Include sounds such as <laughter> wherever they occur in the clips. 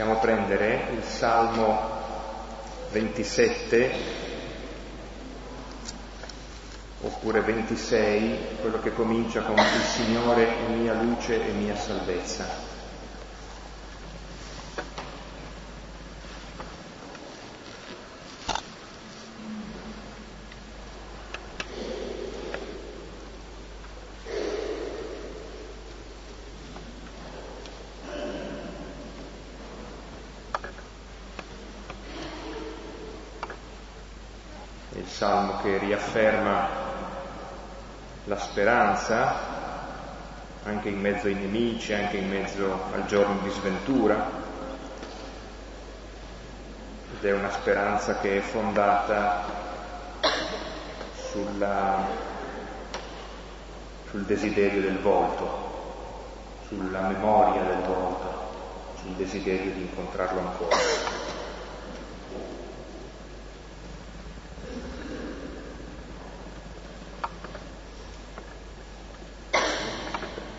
Possiamo prendere il Salmo 27 oppure 26, quello che comincia con il Signore è mia luce e mia salvezza. Che riafferma la speranza anche in mezzo ai nemici, anche in mezzo al giorno di sventura. Ed è una speranza che è fondata sulla, sul desiderio del volto, sulla memoria del volto, sul desiderio di incontrarlo ancora.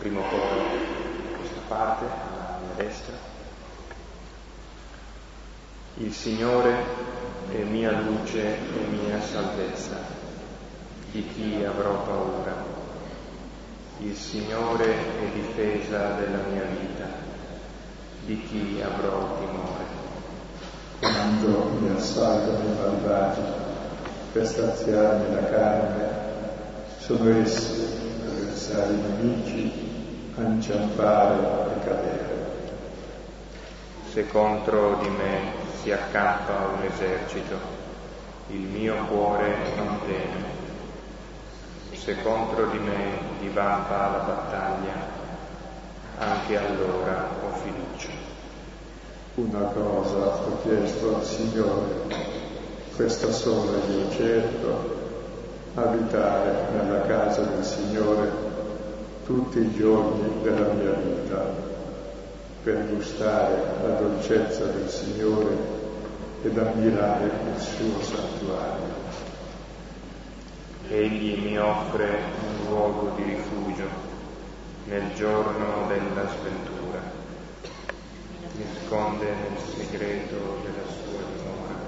primo coro di questa parte, alla mia destra. Il Signore è mia luce e mia salvezza, di chi avrò paura. Il Signore è difesa della mia vita, di chi avrò timore. Quando mi assaltano i malvagi per straziarmi la carne, sono essi, avversari nemici, a inciampare e cadere. Se contro di me si accampa un esercito, il mio cuore non teme. Se contro di me divampa la battaglia, anche allora ho fiducia. Una cosa ho chiesto al Signore, questa sola io cerco, abitare nella casa del Signore tutti i giorni della mia vita per gustare la dolcezza del Signore ed ammirare il suo santuario. Egli mi offre un luogo di rifugio nel giorno della sventura, mi nasconde nel segreto della sua dimora,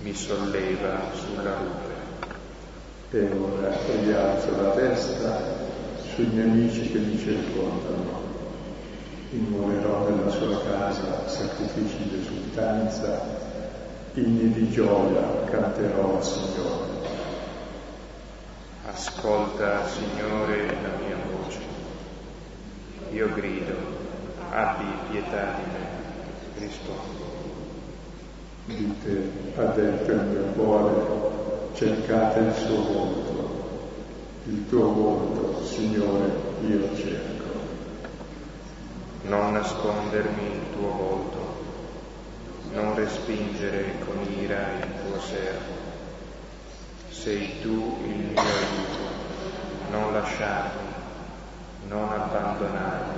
mi solleva sulla rupe. E ora rialzo la testa sui nemici che mi circondano. Immolerò nella sua casa sacrifici di esultanza, inni di gioia canterò al Signore. Ascolta, Signore, la mia voce. Io grido, abbi pietà di me, rispondo. Dite, adempio il mio cuore, cercate il suo volto il tuo volto, Signore, io cerco. Non nascondermi il tuo volto, non respingere con ira il tuo servo. Sei tu il mio aiuto, non lasciarmi, non abbandonarmi,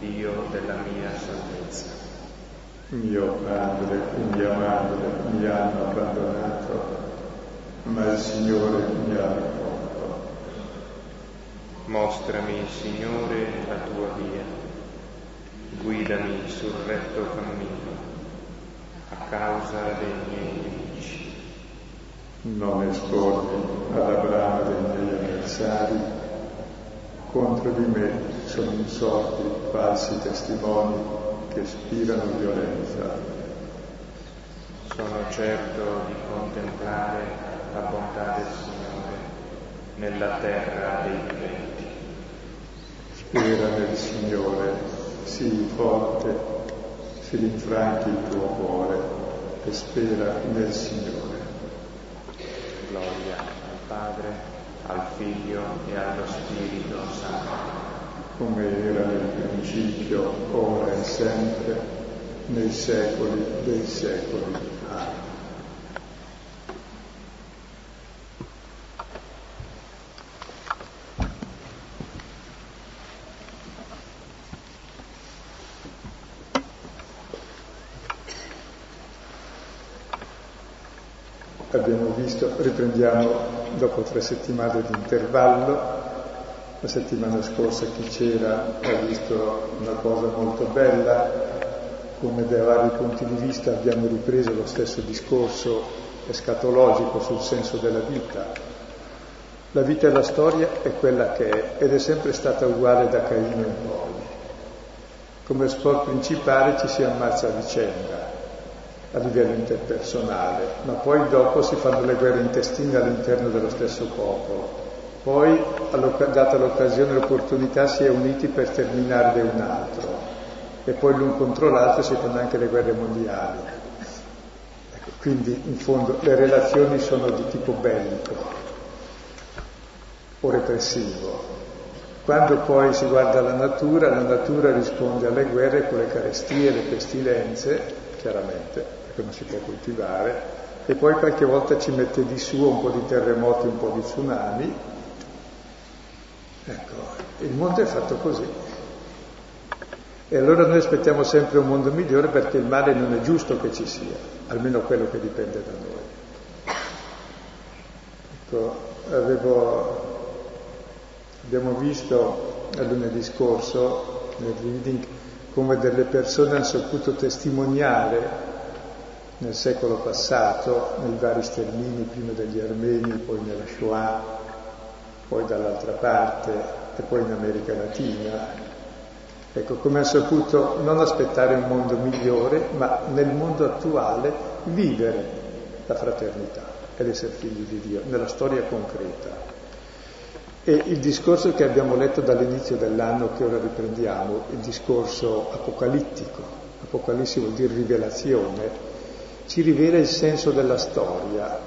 Dio della mia salvezza. Mio padre e mia madre mi hanno abbandonato, ma il Signore mi ha ricordato. Mostrami, Signore, la tua via, guidami sul retto cammino, a causa dei miei nemici. Non espormi alla brama dei miei avversari, contro di me sono insorti falsi testimoni che spirano violenza. Sono certo di contemplare la bontà del Signore nella terra dei viventi spera nel Signore, sii forte, si rinfranchi il tuo cuore e spera nel Signore. Gloria al Padre, al Figlio e allo Spirito Santo. Come era nel principio, ora e sempre, nei secoli dei secoli. abbiamo visto, riprendiamo dopo tre settimane di intervallo. La settimana scorsa chi c'era ha visto una cosa molto bella, come da vari punti di vista abbiamo ripreso lo stesso discorso escatologico sul senso della vita. La vita e la storia è quella che è ed è sempre stata uguale da Caino in poi. Come sport principale ci si ammazza a vicenda a livello interpersonale, ma poi dopo si fanno le guerre intestine all'interno dello stesso popolo. Poi, data l'occasione e l'opportunità, si è uniti per terminarne un altro e poi l'un contro l'altro si fanno anche le guerre mondiali. Ecco, quindi in fondo le relazioni sono di tipo bellico o repressivo. Quando poi si guarda la natura, la natura risponde alle guerre con le carestie, le pestilenze, chiaramente, che non si può coltivare, e poi qualche volta ci mette di su un po' di terremoti, un po' di tsunami. Ecco, il mondo è fatto così. E allora noi aspettiamo sempre un mondo migliore perché il male non è giusto che ci sia, almeno quello che dipende da noi. Ecco, avevo, abbiamo visto lunedì scorso nel reading come delle persone hanno saputo testimoniare nel secolo passato, nei vari stermini, prima degli armeni, poi nella Shoah, poi dall'altra parte e poi in America Latina. Ecco, come ha saputo non aspettare un mondo migliore, ma nel mondo attuale vivere la fraternità ed essere figli di Dio, nella storia concreta. E il discorso che abbiamo letto dall'inizio dell'anno, che ora riprendiamo, il discorso apocalittico, apocalissi dire rivelazione, ci rivela il senso della storia,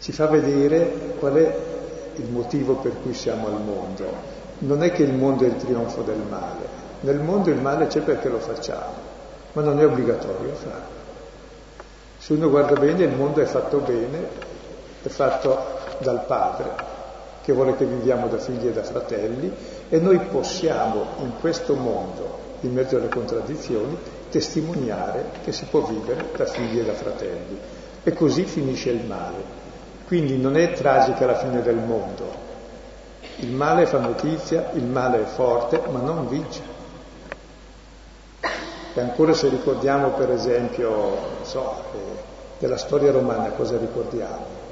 ci fa vedere qual è il motivo per cui siamo al mondo. Non è che il mondo è il trionfo del male, nel mondo il male c'è perché lo facciamo, ma non è obbligatorio farlo. Se uno guarda bene il mondo è fatto bene, è fatto dal Padre, che vuole che viviamo da figli e da fratelli, e noi possiamo in questo mondo, in mezzo alle contraddizioni, testimoniare che si può vivere da figli e da fratelli. E così finisce il male. Quindi non è tragica la fine del mondo. Il male fa notizia, il male è forte, ma non vince. E ancora se ricordiamo per esempio, so, eh, della storia romana, cosa ricordiamo?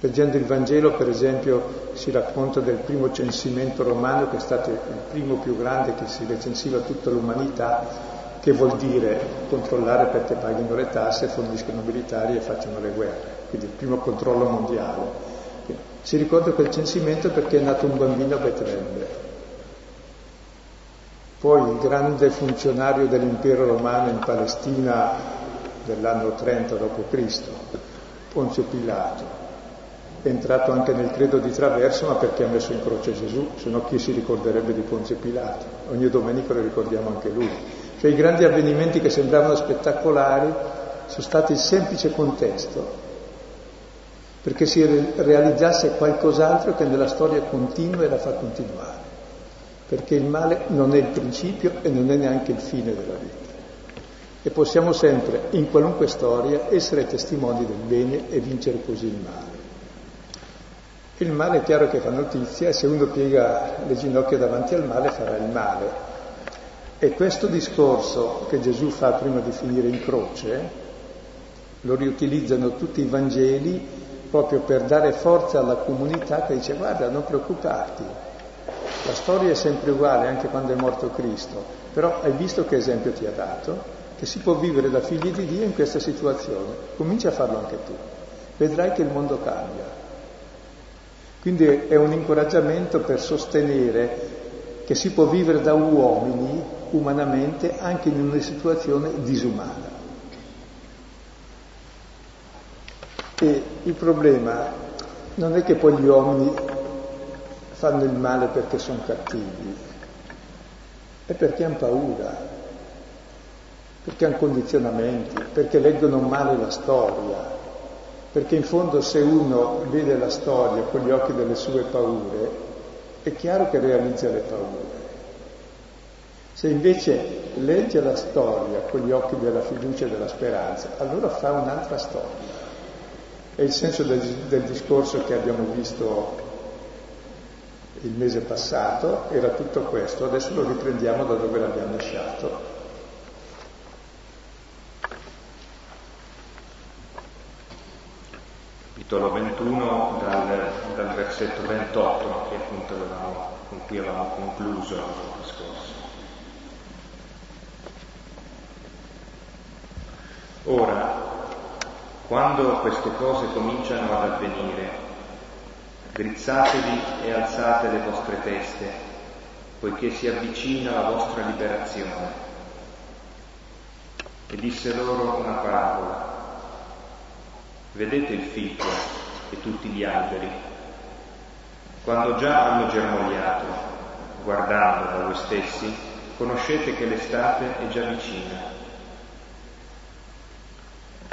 Leggendo il Vangelo, per esempio, si racconta del primo censimento romano, che è stato il primo più grande che si recensiva tutta l'umanità, che vuol dire controllare perché paghino le tasse, forniscono militari e facciano le guerre, quindi il primo controllo mondiale. Si ricorda quel censimento perché è nato un bambino a Betlemme. Poi il grande funzionario dell'impero romano in Palestina dell'anno 30 d.C., Ponzio Pilato, è entrato anche nel credo di traverso, ma perché ha messo in croce Gesù, se no chi si ricorderebbe di Ponzio Pilato? Ogni domenica lo ricordiamo anche lui. Cioè i grandi avvenimenti che sembravano spettacolari sono stati il semplice contesto perché si realizzasse qualcos'altro che nella storia continua e la fa continuare. Perché il male non è il principio e non è neanche il fine della vita. E possiamo sempre, in qualunque storia, essere testimoni del bene e vincere così il male. Il male è chiaro che fa notizia e se uno piega le ginocchia davanti al male farà il male, e questo discorso che Gesù fa prima di finire in croce, lo riutilizzano tutti i Vangeli proprio per dare forza alla comunità che dice guarda non preoccuparti, la storia è sempre uguale anche quando è morto Cristo, però hai visto che esempio ti ha dato? Che si può vivere da figli di Dio in questa situazione, comincia a farlo anche tu, vedrai che il mondo cambia. Quindi è un incoraggiamento per sostenere che si può vivere da uomini umanamente anche in una situazione disumana. E il problema non è che poi gli uomini fanno il male perché sono cattivi, è perché hanno paura, perché hanno condizionamenti, perché leggono male la storia, perché in fondo se uno vede la storia con gli occhi delle sue paure, è chiaro che realizza le paure. Se invece legge la storia con gli occhi della fiducia e della speranza, allora fa un'altra storia. È il senso del, del discorso che abbiamo visto il mese passato era tutto questo, adesso lo riprendiamo da dove l'abbiamo lasciato. Capitolo 21 dal, dal versetto 28 che appunto con cui avevamo concluso il discorso. Ora, quando queste cose cominciano ad avvenire, Drizzatevi e alzate le vostre teste, poiché si avvicina la vostra liberazione. E disse loro una parabola. Vedete il fico e tutti gli alberi. Quando già hanno germogliato, guardando da voi stessi, conoscete che l'estate è già vicina.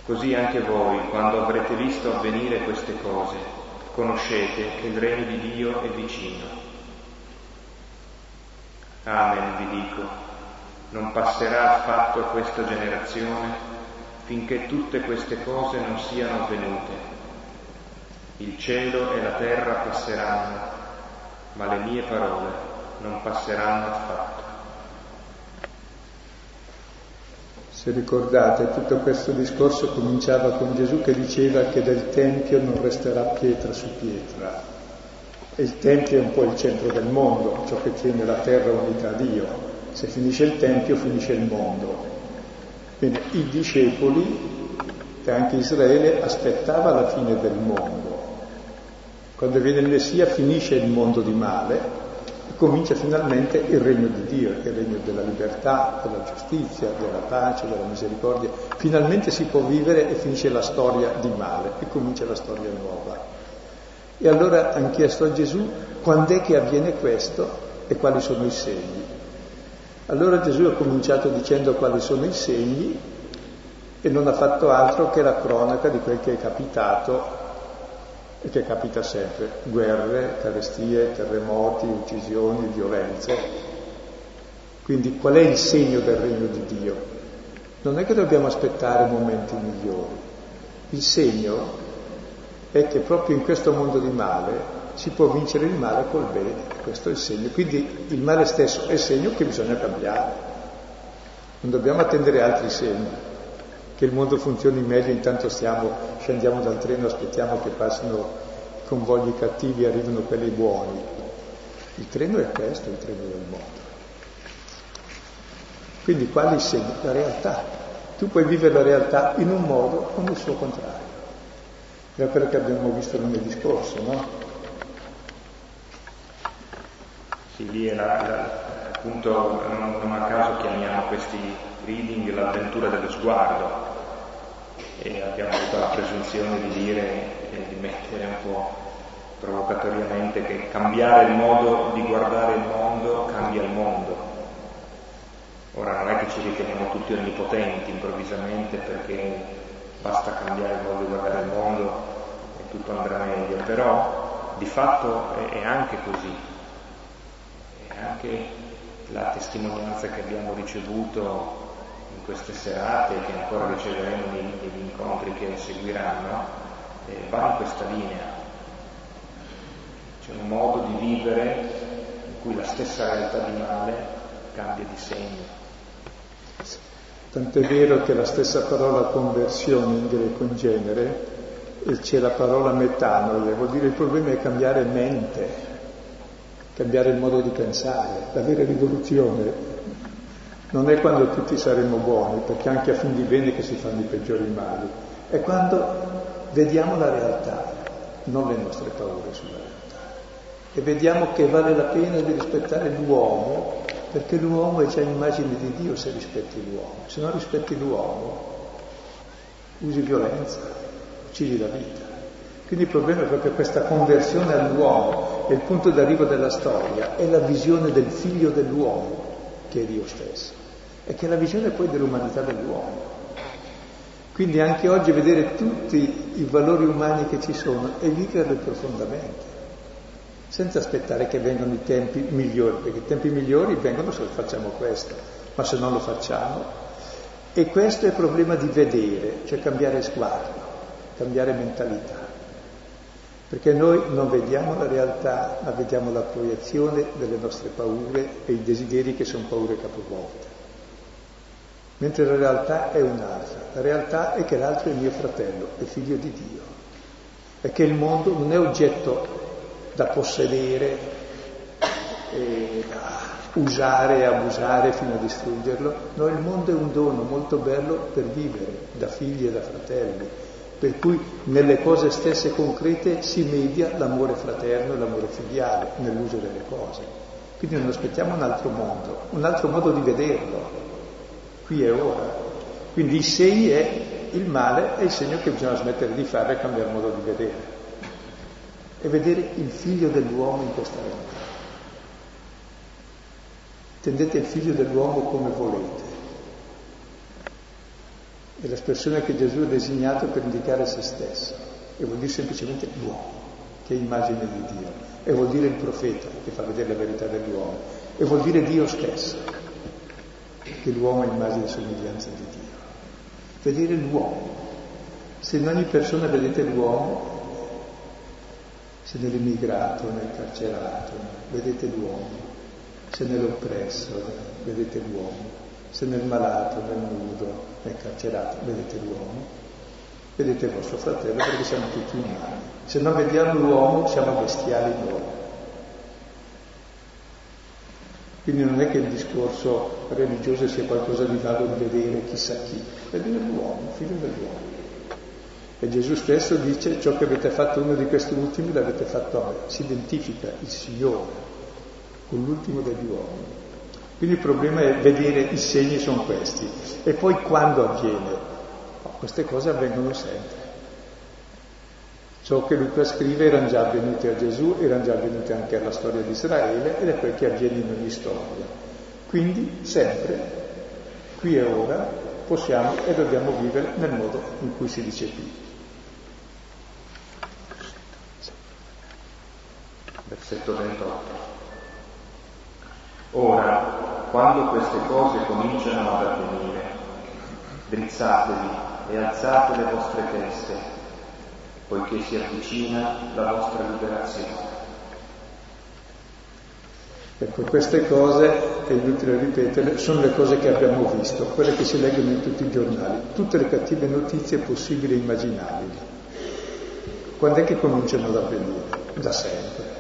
Così anche voi, quando avrete visto avvenire queste cose, conoscete che il regno di Dio è vicino. Amen, vi dico, non passerà affatto questa generazione finché tutte queste cose non siano avvenute. Il cielo e la terra passeranno, ma le mie parole non passeranno affatto. Se ricordate, tutto questo discorso cominciava con Gesù che diceva che del Tempio non resterà pietra su pietra. E il Tempio è un po' il centro del mondo, ciò che tiene la terra unita a Dio. Se finisce il Tempio, finisce il mondo. Bene, i discepoli e anche Israele aspettava la fine del mondo. Quando viene il Messia finisce il mondo di male comincia finalmente il regno di Dio, che è il regno della libertà, della giustizia, della pace, della misericordia. Finalmente si può vivere e finisce la storia di male e comincia la storia nuova. E allora hanno chiesto a Gesù quando è che avviene questo e quali sono i segni. Allora Gesù ha cominciato dicendo quali sono i segni e non ha fatto altro che la cronaca di quel che è capitato e che capita sempre, guerre, carestie, terremoti, uccisioni, violenze. Quindi qual è il segno del regno di Dio? Non è che dobbiamo aspettare momenti migliori, il segno è che proprio in questo mondo di male si può vincere il male col bene, questo è il segno. Quindi il male stesso è il segno che bisogna cambiare, non dobbiamo attendere altri segni che il mondo funzioni meglio, intanto stiamo, scendiamo dal treno, aspettiamo che passino i convogli cattivi e arrivino quelli buoni. Il treno è questo, il treno del mondo. Quindi quali segni? La realtà. Tu puoi vivere la realtà in un modo o nel suo contrario. È quello che abbiamo visto lunedì scorso, no? Sì, lì è la, la, appunto, non, non a caso chiamiamo questi reading l'avventura dello sguardo e abbiamo avuto la presunzione di dire e di mettere un po' provocatoriamente che cambiare il modo di guardare il mondo cambia il mondo. Ora non è che ci riteniamo tutti onnipotenti improvvisamente perché basta cambiare il modo di guardare il mondo e tutto andrà meglio, però di fatto è, è anche così. È anche la testimonianza che abbiamo ricevuto in queste serate che ancora riceveremo negli, incontri che seguiranno, eh, va in questa linea. C'è un modo di vivere in cui la stessa realtà di male cambia di segno. Tant'è vero che la stessa parola conversione in greco in genere c'è la parola metanoide, vuol dire il problema è cambiare mente, cambiare il modo di pensare, la vera rivoluzione non è quando tutti saremo buoni, perché anche a fin di bene che si fanno i peggiori mali, è quando vediamo la realtà, non le nostre paure sulla realtà. E vediamo che vale la pena di rispettare l'uomo, perché l'uomo è già immagine di Dio se rispetti l'uomo. Se non rispetti l'uomo, usi violenza, uccidi la vita. Quindi il problema è proprio questa conversione all'uomo, è il punto d'arrivo della storia, è la visione del figlio dell'uomo, che è Dio stesso e che è la visione poi dell'umanità dell'uomo. Quindi anche oggi vedere tutti i valori umani che ci sono e viverli profondamente, senza aspettare che vengano i tempi migliori, perché i tempi migliori vengono se facciamo questo, ma se non lo facciamo. E questo è il problema di vedere, cioè cambiare sguardo, cambiare mentalità. perché noi non vediamo la realtà, ma vediamo la proiezione delle nostre paure e i desideri che sono paure capovolte. Mentre la realtà è un'altra. La realtà è che l'altro è mio fratello, è figlio di Dio. E che il mondo non è oggetto da possedere, da usare e abusare fino a distruggerlo. No, il mondo è un dono molto bello per vivere, da figli e da fratelli per cui nelle cose stesse concrete si media l'amore fraterno e l'amore filiale nell'uso delle cose. Quindi non aspettiamo un altro mondo, un altro modo di vederlo, qui e ora. Quindi i segni è il male è il segno che bisogna smettere di fare e cambiare modo di vedere. E vedere il figlio dell'uomo in questa realtà. Tendete il figlio dell'uomo come volete è l'espressione che Gesù ha designato per indicare se stesso e vuol dire semplicemente l'uomo, che è immagine di Dio, e vuol dire il profeta, che fa vedere la verità dell'uomo, e vuol dire Dio stesso, che l'uomo è immagine e somiglianza di Dio. Vedere l'uomo. Se in ogni persona vedete l'uomo, se nell'immigrato, nel carcerato, vedete l'uomo, se nell'oppresso, vedete l'uomo, se nel malato, nel nudo, nel carcerato, vedete l'uomo, vedete il vostro fratello perché siamo tutti umani. Se non vediamo l'uomo siamo bestiali noi. Quindi non è che il discorso religioso sia qualcosa di vago di vedere chissà chi, vedere l'uomo, figlio dell'uomo. E Gesù stesso dice ciò che avete fatto uno di questi ultimi l'avete fatto a me. Si identifica il Signore con l'ultimo degli uomini. Quindi il problema è vedere i segni sono questi. E poi quando avviene? Queste cose avvengono sempre. Ciò che Luca scrive erano già avvenute a Gesù, erano già avvenute anche alla storia di Israele ed è quel che avviene in ogni storia. Quindi sempre, qui e ora, possiamo e dobbiamo vivere nel modo in cui si dice qui. Versetto 28. Ora, quando queste cose cominciano ad avvenire, drizzatevi e alzate le vostre teste, poiché si avvicina la vostra liberazione. Ecco, queste cose, è inutile ripetere, sono le cose che abbiamo visto, quelle che si leggono in tutti i giornali, tutte le cattive notizie possibili e immaginabili. Quando è che cominciano ad avvenire? Da sempre.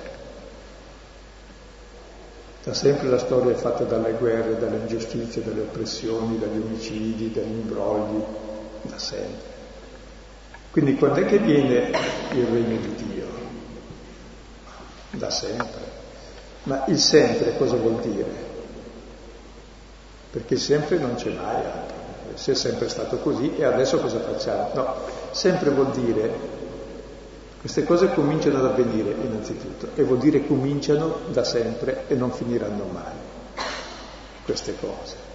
Da sempre la storia è fatta dalle guerre, dalle ingiustizie, dalle oppressioni, dagli omicidi, dagli imbrogli, da sempre. Quindi quando è che viene il regno di Dio? Da sempre. Ma il sempre cosa vuol dire? Perché sempre non c'è mai. Se è sempre stato così e adesso cosa facciamo? No, sempre vuol dire queste cose cominciano ad avvenire innanzitutto e vuol dire cominciano da sempre e non finiranno mai queste cose.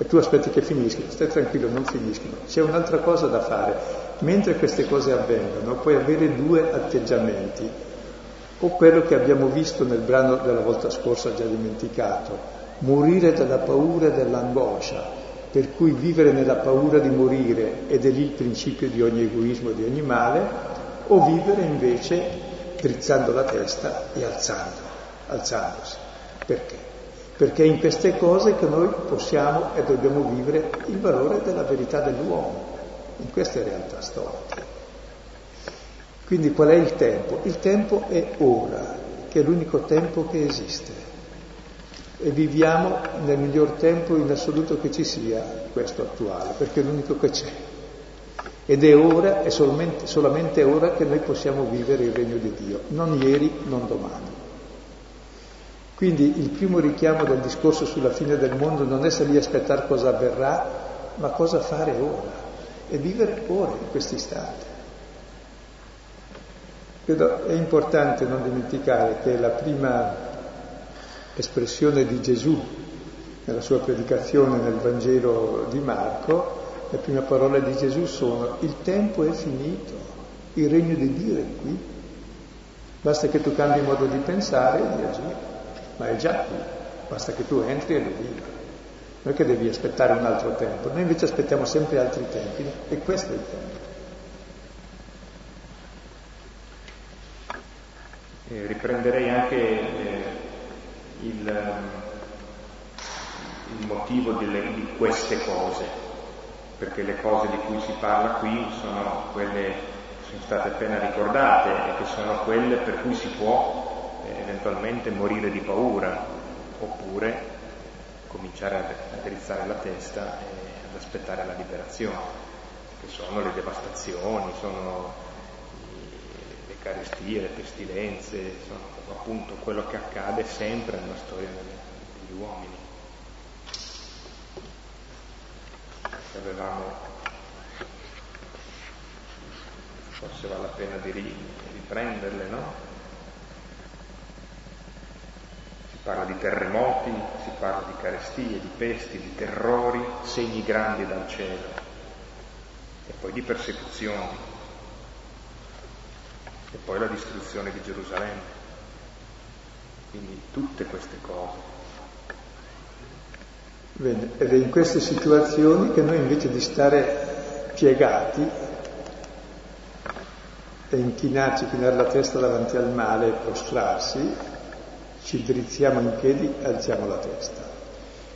E tu aspetti che finiscano, stai tranquillo, non finiscono. C'è un'altra cosa da fare. Mentre queste cose avvengono, puoi avere due atteggiamenti. O quello che abbiamo visto nel brano della volta scorsa, già dimenticato, morire dalla paura e dall'angoscia, per cui vivere nella paura di morire, ed è lì il principio di ogni egoismo, di ogni male, o vivere invece drizzando la testa e alzando, alzandosi. Perché? Perché è in queste cose che noi possiamo e dobbiamo vivere il valore della verità dell'uomo, in queste realtà storiche. Quindi qual è il tempo? Il tempo è ora, che è l'unico tempo che esiste. E viviamo nel miglior tempo in assoluto che ci sia, questo attuale, perché è l'unico che c'è. Ed è ora, è solamente, solamente ora che noi possiamo vivere il regno di Dio, non ieri, non domani. Quindi il primo richiamo del discorso sulla fine del mondo non è lì aspettare cosa avverrà, ma cosa fare ora e vivere ora, in questo istante. Credo è importante non dimenticare che la prima espressione di Gesù nella sua predicazione nel Vangelo di Marco le prime parole di Gesù sono il tempo è finito, il regno di Dio è qui. Basta che tu cambi modo di pensare e di agire, ma è già qui, basta che tu entri e lo viva. Non è che devi aspettare un altro tempo, noi invece aspettiamo sempre altri tempi e questo è il tempo. Eh, riprenderei anche eh, il, il, motivo delle, di queste cose, perché le cose di cui si parla qui sono quelle che sono state appena ricordate e che sono quelle per cui si può eventualmente morire di paura oppure cominciare a drizzare la testa e ad aspettare la liberazione, che sono le devastazioni, sono le carestie, le pestilenze, sono appunto quello che accade sempre nella storia degli uomini. Avevamo, forse vale la pena di riprenderle, no? Parla di terremoti, si parla di carestie, di pesti, di terrori, segni grandi dal cielo e poi di persecuzioni e poi la distruzione di Gerusalemme. Quindi tutte queste cose. Bene, ed è in queste situazioni che noi invece di stare piegati e inchinarci, chinare la testa davanti al male e prostrarsi, ci drizziamo in piedi e alziamo la testa.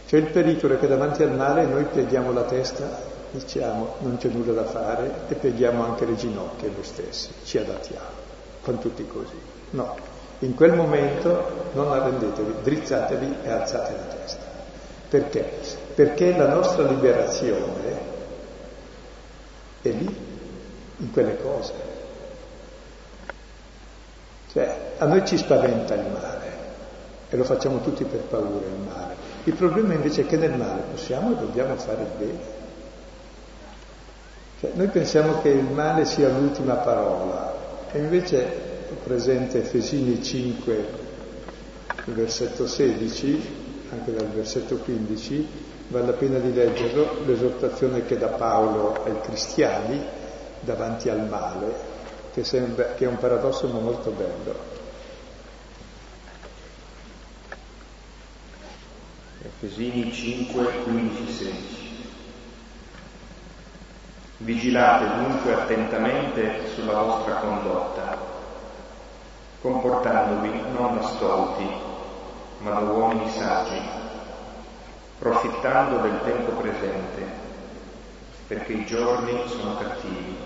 C'è il pericolo che davanti al male noi pieghiamo la testa, diciamo non c'è nulla da fare e pieghiamo anche le ginocchia noi stessi, ci adattiamo, con tutti così. No, in quel momento non arrendetevi, drizzatevi e alzate la testa. Perché? Perché la nostra liberazione è lì, in quelle cose. Cioè, a noi ci spaventa il male e lo facciamo tutti per paura il male. Il problema invece è che nel male possiamo e dobbiamo fare il bene. Cioè, noi pensiamo che il male sia l'ultima parola e invece ho presente Efesini 5, versetto 16, anche dal versetto 15, vale la pena di leggerlo, l'esortazione che dà Paolo ai cristiani davanti al male, che, sembra, che è un paradosso ma molto bello. Efesini 5, 15, 16. Vigilate dunque attentamente sulla vostra condotta, comportandovi non da stolti, ma da uomini saggi, profittando del tempo presente, perché i giorni sono cattivi.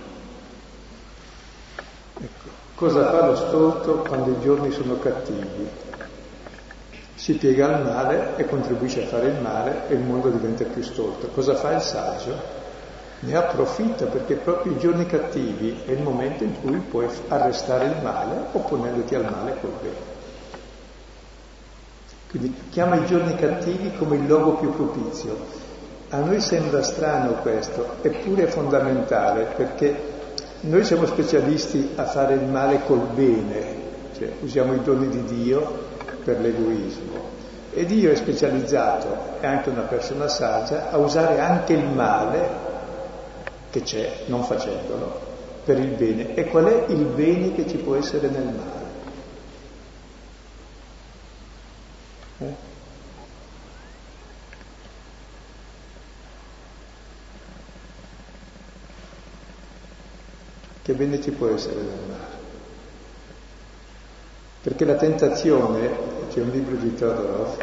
Ecco, cosa fa lo stolto quando i giorni sono cattivi? Si piega al male e contribuisce a fare il male e il mondo diventa più stolto. Cosa fa il saggio? Ne approfitta perché proprio i giorni cattivi è il momento in cui puoi arrestare il male opponendoti al male col bene. Quindi chiama i giorni cattivi come il luogo più propizio. A noi sembra strano questo, eppure è fondamentale perché noi siamo specialisti a fare il male col bene, cioè usiamo i doni di Dio per l'egoismo. E Dio è specializzato, è anche una persona saggia, a usare anche il male che c'è, non facendolo, per il bene. E qual è il bene che ci può essere nel male? Eh? Che bene ci può essere nel male? Perché la tentazione, c'è un libro di Todorov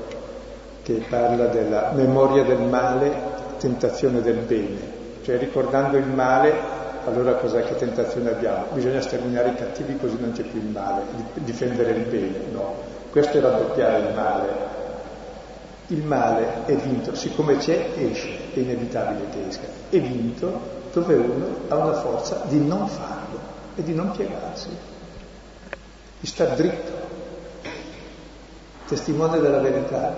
che parla della memoria del male, tentazione del bene, cioè ricordando il male, allora cos'è che tentazione abbiamo? Bisogna sterminare i cattivi così non c'è più il male, difendere il bene, no. Questo è raddoppiare il male. Il male è vinto, siccome c'è, esce, è inevitabile che esca. È vinto dove uno ha una forza di non farlo e di non piegarsi di star dritto, testimone della verità.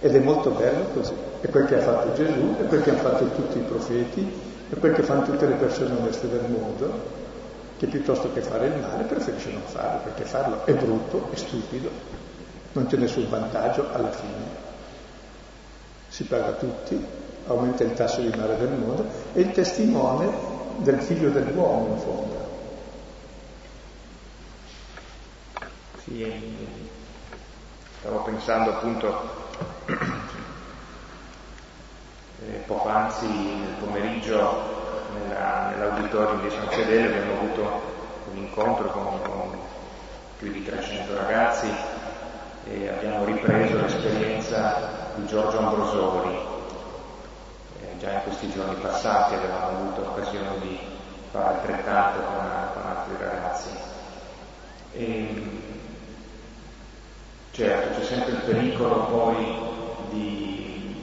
Ed è molto bello così. È quel che ha fatto Gesù, è quel che hanno fatto tutti i profeti, è quel che fanno tutte le persone oneste del mondo, che piuttosto che fare il male preferisce non farlo, perché farlo è brutto, è stupido, non c'è nessun vantaggio alla fine. Si paga tutti, aumenta il tasso di mare del mondo, è il testimone del figlio dell'uomo in fondo. Sì, stavo pensando appunto <clears throat> eh, poc'anzi nel pomeriggio nella, nell'auditorio di San Fedele abbiamo avuto un incontro con, con più di 300 ragazzi e abbiamo ripreso l'esperienza di Giorgio Ambrosoli. Eh, già in questi giorni passati avevamo avuto occasione di fare altrettanto con, con altri ragazzi. E, certo, c'è sempre il pericolo poi di,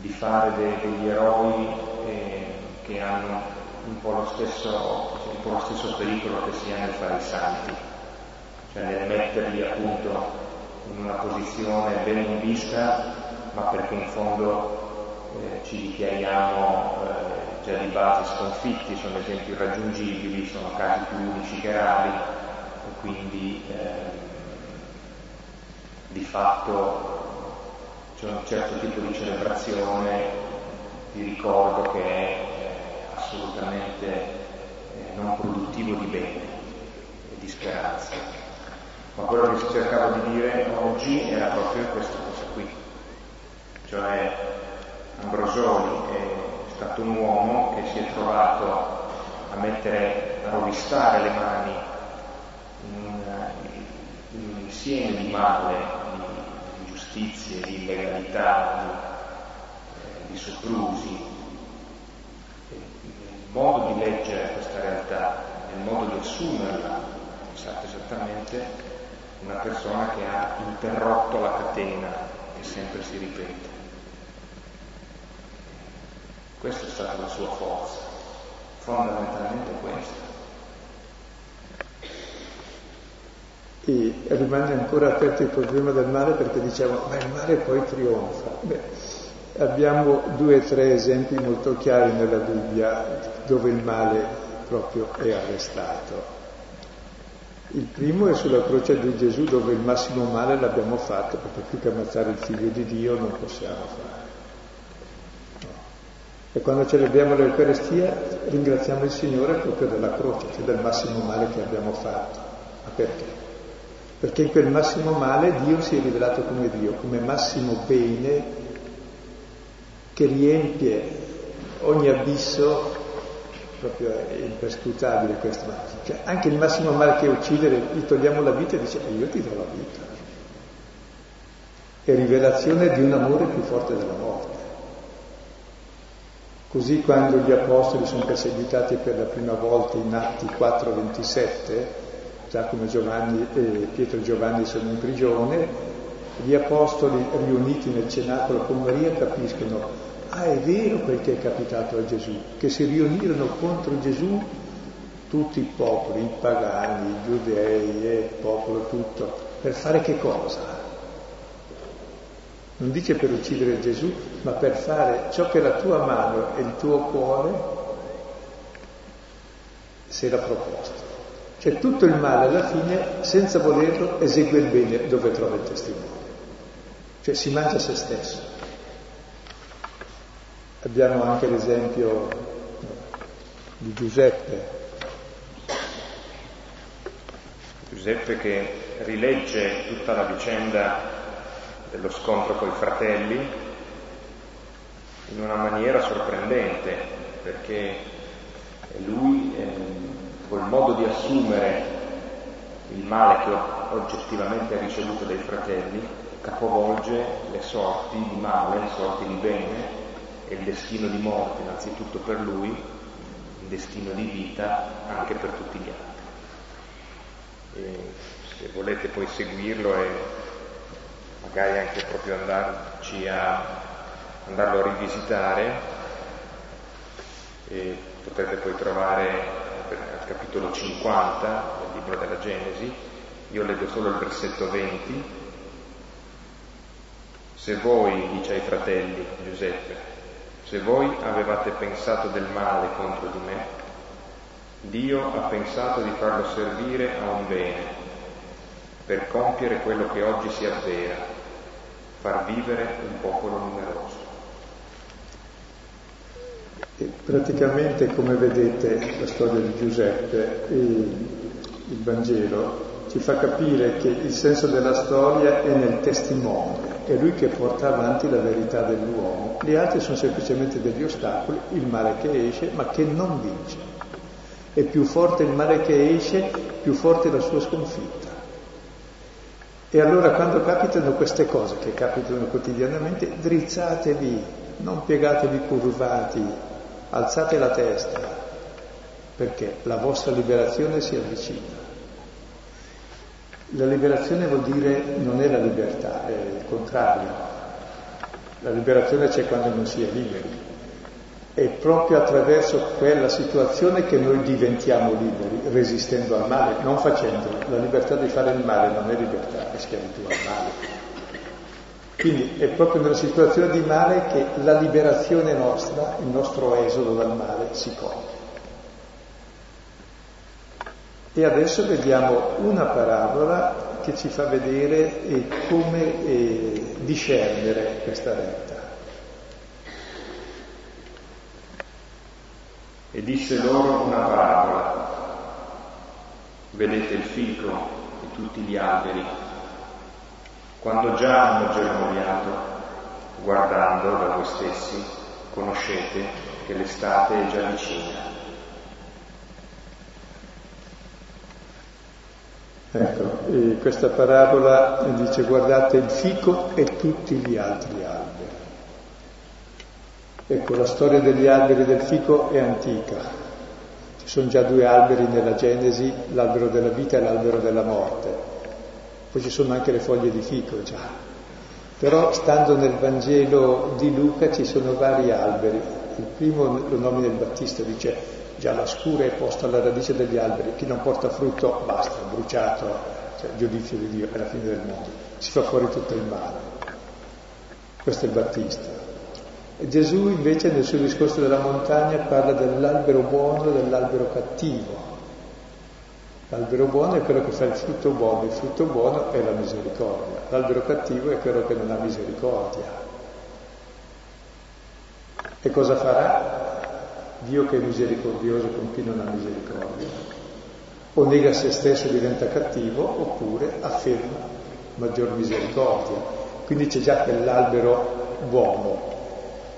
di fare de, degli eroi eh, che hanno un po, stesso, un po' lo stesso pericolo che si ha nel fare i santi, cioè nel metterli appunto in una posizione ben vista, ma perché in fondo eh, ci dichiariamo eh, già di base sconfitti, sono esempi irraggiungibili, sono casi più unici che rari e quindi eh, di fatto c'è un certo tipo di celebrazione di ricordo che è eh, assolutamente eh, non produttivo di bene e di speranza. Ma quello che cercavo di dire oggi era proprio questa cosa qui, cioè Ambrosoli è stato un uomo che si è trovato a mettere, a rovistare le mani insieme di male, di ingiustizie, di illegalità, di, eh, di soprusi. Il modo di leggere questa realtà, il modo di assumerla, pensate esattamente una persona che ha interrotto la catena che sempre si ripete. Questa è stata la sua forza, fondamentalmente questa. E rimane ancora aperto il problema del male perché diciamo, ma il male poi trionfa. Beh, abbiamo due o tre esempi molto chiari nella Bibbia dove il male proprio è arrestato. Il primo è sulla croce di Gesù dove il massimo male l'abbiamo fatto, perché più che ammazzare il figlio di Dio non possiamo fare. E quando celebriamo l'Eucaristia ringraziamo il Signore proprio della croce, cioè del massimo male che abbiamo fatto. Ma perché? Perché in quel massimo male Dio si è rivelato come Dio, come massimo bene che riempie ogni abisso proprio è imperscrutabile questo, ma cioè, anche il massimo male che è uccidere, gli togliamo la vita e dice io ti do la vita. È rivelazione di un amore più forte della morte. Così quando gli apostoli sono perseguitati per la prima volta in Atti 4:27, Giacomo Giovanni, eh, Pietro e Giovanni sono in prigione, gli apostoli riuniti nel cenacolo con Maria capiscono Ah, è vero quel che è capitato a Gesù, che si riunirono contro Gesù tutti i popoli, i pagani, i giudei, eh, il popolo tutto, per fare che cosa? Non dice per uccidere Gesù, ma per fare ciò che la tua mano e il tuo cuore si era proposto. Cioè tutto il male alla fine, senza volerlo, esegue il bene dove trova il testimone. Cioè si mangia se stesso. Abbiamo anche l'esempio di Giuseppe. Giuseppe che rilegge tutta la vicenda dello scontro con i fratelli in una maniera sorprendente, perché lui, eh, col modo di assumere il male che oggettivamente ha ricevuto dai fratelli, capovolge le sorti di male, le sorti di bene è il destino di morte innanzitutto per lui, il destino di vita anche per tutti gli altri. E se volete poi seguirlo e magari anche proprio andarci a, andarlo a rivisitare, e potrete poi trovare capitolo 50 del libro della Genesi, io leggo solo il versetto 20, se voi, dice ai fratelli Giuseppe, se voi avevate pensato del male contro di me, Dio ha pensato di farlo servire a un bene, per compiere quello che oggi si avvera, far vivere un popolo numeroso. Praticamente, come vedete, la storia di Giuseppe e il Vangelo ci fa capire che il senso della storia è nel testimone, è lui che porta avanti la verità dell'uomo. Gli altri sono semplicemente degli ostacoli, il male che esce, ma che non vince. E più forte il male che esce, più forte la sua sconfitta. E allora quando capitano queste cose, che capitano quotidianamente, drizzatevi, non piegatevi curvati, alzate la testa, perché la vostra liberazione si avvicina. La liberazione vuol dire non è la libertà, è il contrario. La liberazione c'è quando non si è liberi. È proprio attraverso quella situazione che noi diventiamo liberi, resistendo al male, non facendolo. La libertà di fare il male non è libertà, è schiavitù al male. Quindi è proprio nella situazione di male che la liberazione nostra, il nostro esodo dal male, si compie. E adesso vediamo una parabola che ci fa vedere eh, come eh, discernere questa retta. E disse loro una parabola. Vedete il fico e tutti gli alberi. Quando già hanno germogliato, guardando da voi stessi, conoscete che l'estate è già vicina. Ecco, questa parabola dice guardate il fico e tutti gli altri alberi. Ecco, la storia degli alberi del fico è antica. Ci sono già due alberi nella Genesi, l'albero della vita e l'albero della morte. Poi ci sono anche le foglie di fico già. Però stando nel Vangelo di Luca ci sono vari alberi. Il primo lo nomina il Battista, dice già la scura è posta alla radice degli alberi, chi non porta frutto basta, bruciato, cioè giudizio di Dio, è la fine del mondo, si fa fuori tutto il male. Questo è il Battista. E Gesù invece nel suo discorso della montagna parla dell'albero buono e dell'albero cattivo. L'albero buono è quello che fa il frutto buono, il frutto buono è la misericordia, l'albero cattivo è quello che non ha misericordia. E cosa farà? Dio che è misericordioso con chi non ha misericordia. O nega se stesso e diventa cattivo, oppure afferma maggior misericordia. Quindi c'è già quell'albero buono.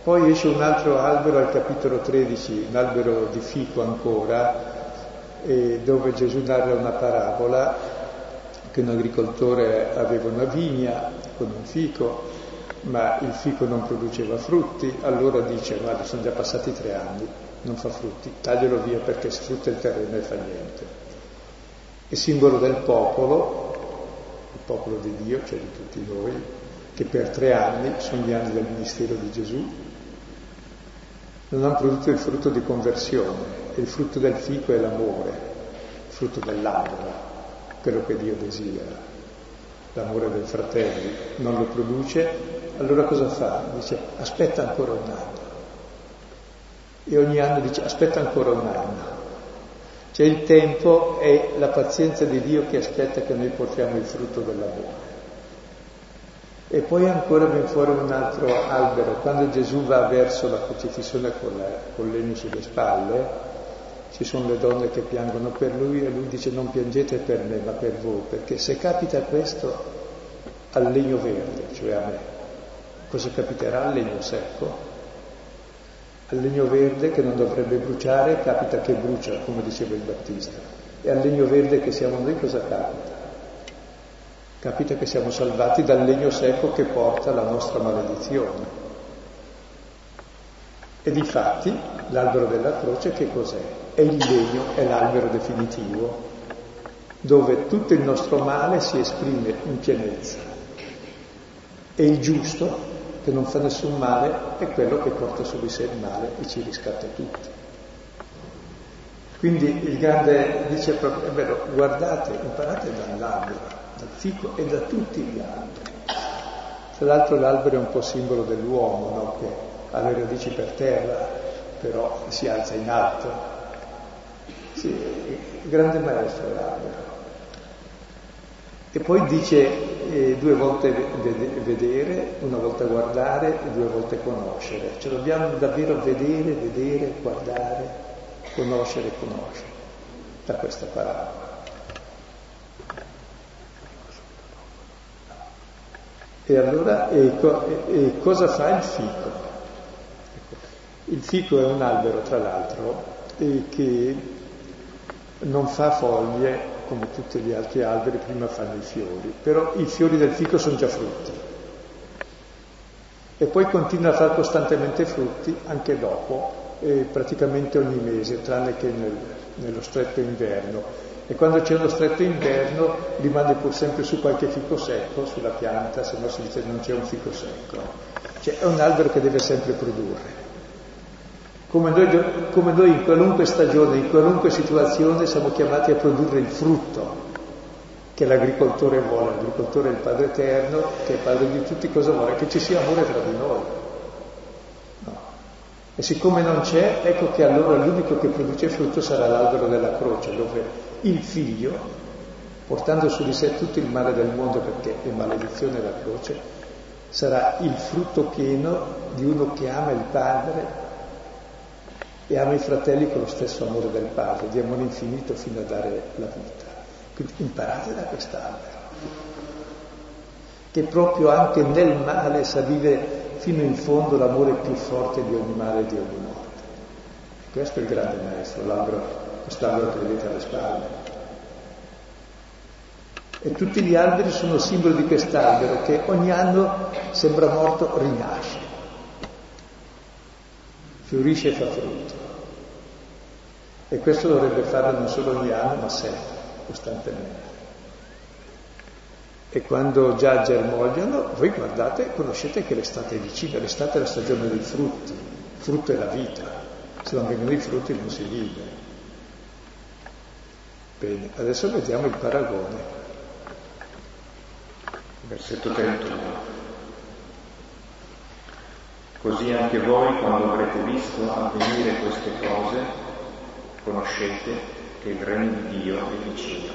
Poi esce un altro albero al capitolo 13, un albero di fico ancora, dove Gesù narra una parabola che un agricoltore aveva una vigna con un fico, ma il fico non produceva frutti, allora dice, guarda, sono già passati tre anni, non fa frutti, taglialo via perché sfrutta il terreno e fa niente. È simbolo del popolo, il popolo di Dio, cioè di tutti noi, che per tre anni, sono gli anni del ministero di Gesù, non hanno prodotto il frutto di conversione. Il frutto del fico è l'amore, il frutto dell'albero, quello che Dio desidera, l'amore dei fratelli. Non lo produce, allora cosa fa? Dice aspetta ancora un anno e ogni anno dice aspetta ancora un anno. Cioè il tempo è la pazienza di Dio che aspetta che noi portiamo il frutto dell'amore. E poi ancora viene fuori un altro albero. Quando Gesù va verso la crocifissione con, la, con legno sulle spalle, ci sono le donne che piangono per lui e lui dice non piangete per me ma per voi, perché se capita questo al legno verde, cioè a me, cosa capiterà al legno secco? Al legno verde che non dovrebbe bruciare capita che brucia, come diceva il Battista. E al legno verde che siamo noi cosa capita? Capita che siamo salvati dal legno secco che porta la nostra maledizione. E difatti l'albero della croce che cos'è? È il legno, è l'albero definitivo, dove tutto il nostro male si esprime in pienezza. E il giusto, che non fa nessun male è quello che porta su di sé il male e ci riscatta tutti. Quindi il grande dice proprio, è vero, guardate, imparate dall'albero, dal fico e da tutti gli alberi. Tra l'altro l'albero è un po' simbolo dell'uomo, no? che ha le radici per terra, però si alza in alto. Sì, il grande maestro l'albero. E poi dice eh, due volte vedere, una volta guardare e due volte conoscere. Cioè dobbiamo davvero vedere, vedere, guardare, conoscere, conoscere da questa parabola. E allora ecco, e cosa fa il fico? Il fico è un albero, tra l'altro, che non fa foglie come tutti gli altri alberi, prima fanno i fiori, però i fiori del fico sono già frutti. E poi continua a fare costantemente frutti anche dopo, eh, praticamente ogni mese, tranne che nel, nello stretto inverno. E quando c'è uno stretto inverno rimane pur sempre su qualche fico secco sulla pianta, se no si dice non c'è un fico secco. Cioè è un albero che deve sempre produrre. Come noi, come noi, in qualunque stagione, in qualunque situazione siamo chiamati a produrre il frutto che l'agricoltore vuole, l'agricoltore è il Padre Eterno, che è il Padre di tutti, cosa vuole? Che ci sia amore tra di noi. No. E siccome non c'è, ecco che allora l'unico che produce frutto sarà l'albero della croce, dove il figlio, portando su di sé tutto il male del mondo perché è maledizione la croce, sarà il frutto pieno di uno che ama il Padre e ama i fratelli con lo stesso amore del Padre, di amore infinito fino a dare la vita. Quindi imparate da quest'albero, che proprio anche nel male sa vivere fino in fondo l'amore più forte di ogni male e di ogni morte. Questo è il grande maestro, l'albero, quest'albero che vedete alle spalle. E tutti gli alberi sono simbolo di quest'albero che ogni anno sembra morto, rinasce, fiorisce e fa frutto. E questo dovrebbe farlo non solo ogni anno, ma sempre, costantemente. E quando già germogliano, voi guardate, conoscete che l'estate è vicina, l'estate è la stagione dei frutti, frutto è la vita, se non vengono i frutti non si vive. Bene, adesso vediamo il paragone. Versetto 31. Così anche voi, quando avrete visto avvenire queste cose, conoscete che il regno di Dio è vicino.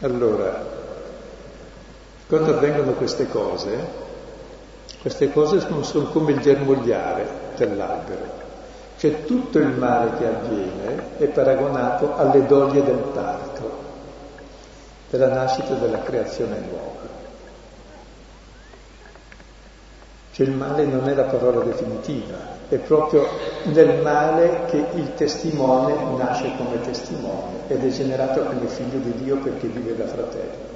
Allora, quando avvengono queste cose, queste cose sono come il germogliare dell'albero. Cioè tutto il male che avviene è paragonato alle doglie del parto, della nascita della creazione nuova. Cioè il male non è la parola definitiva, è proprio nel male che il testimone nasce come testimone ed è generato come figlio di Dio perché vive da fratello.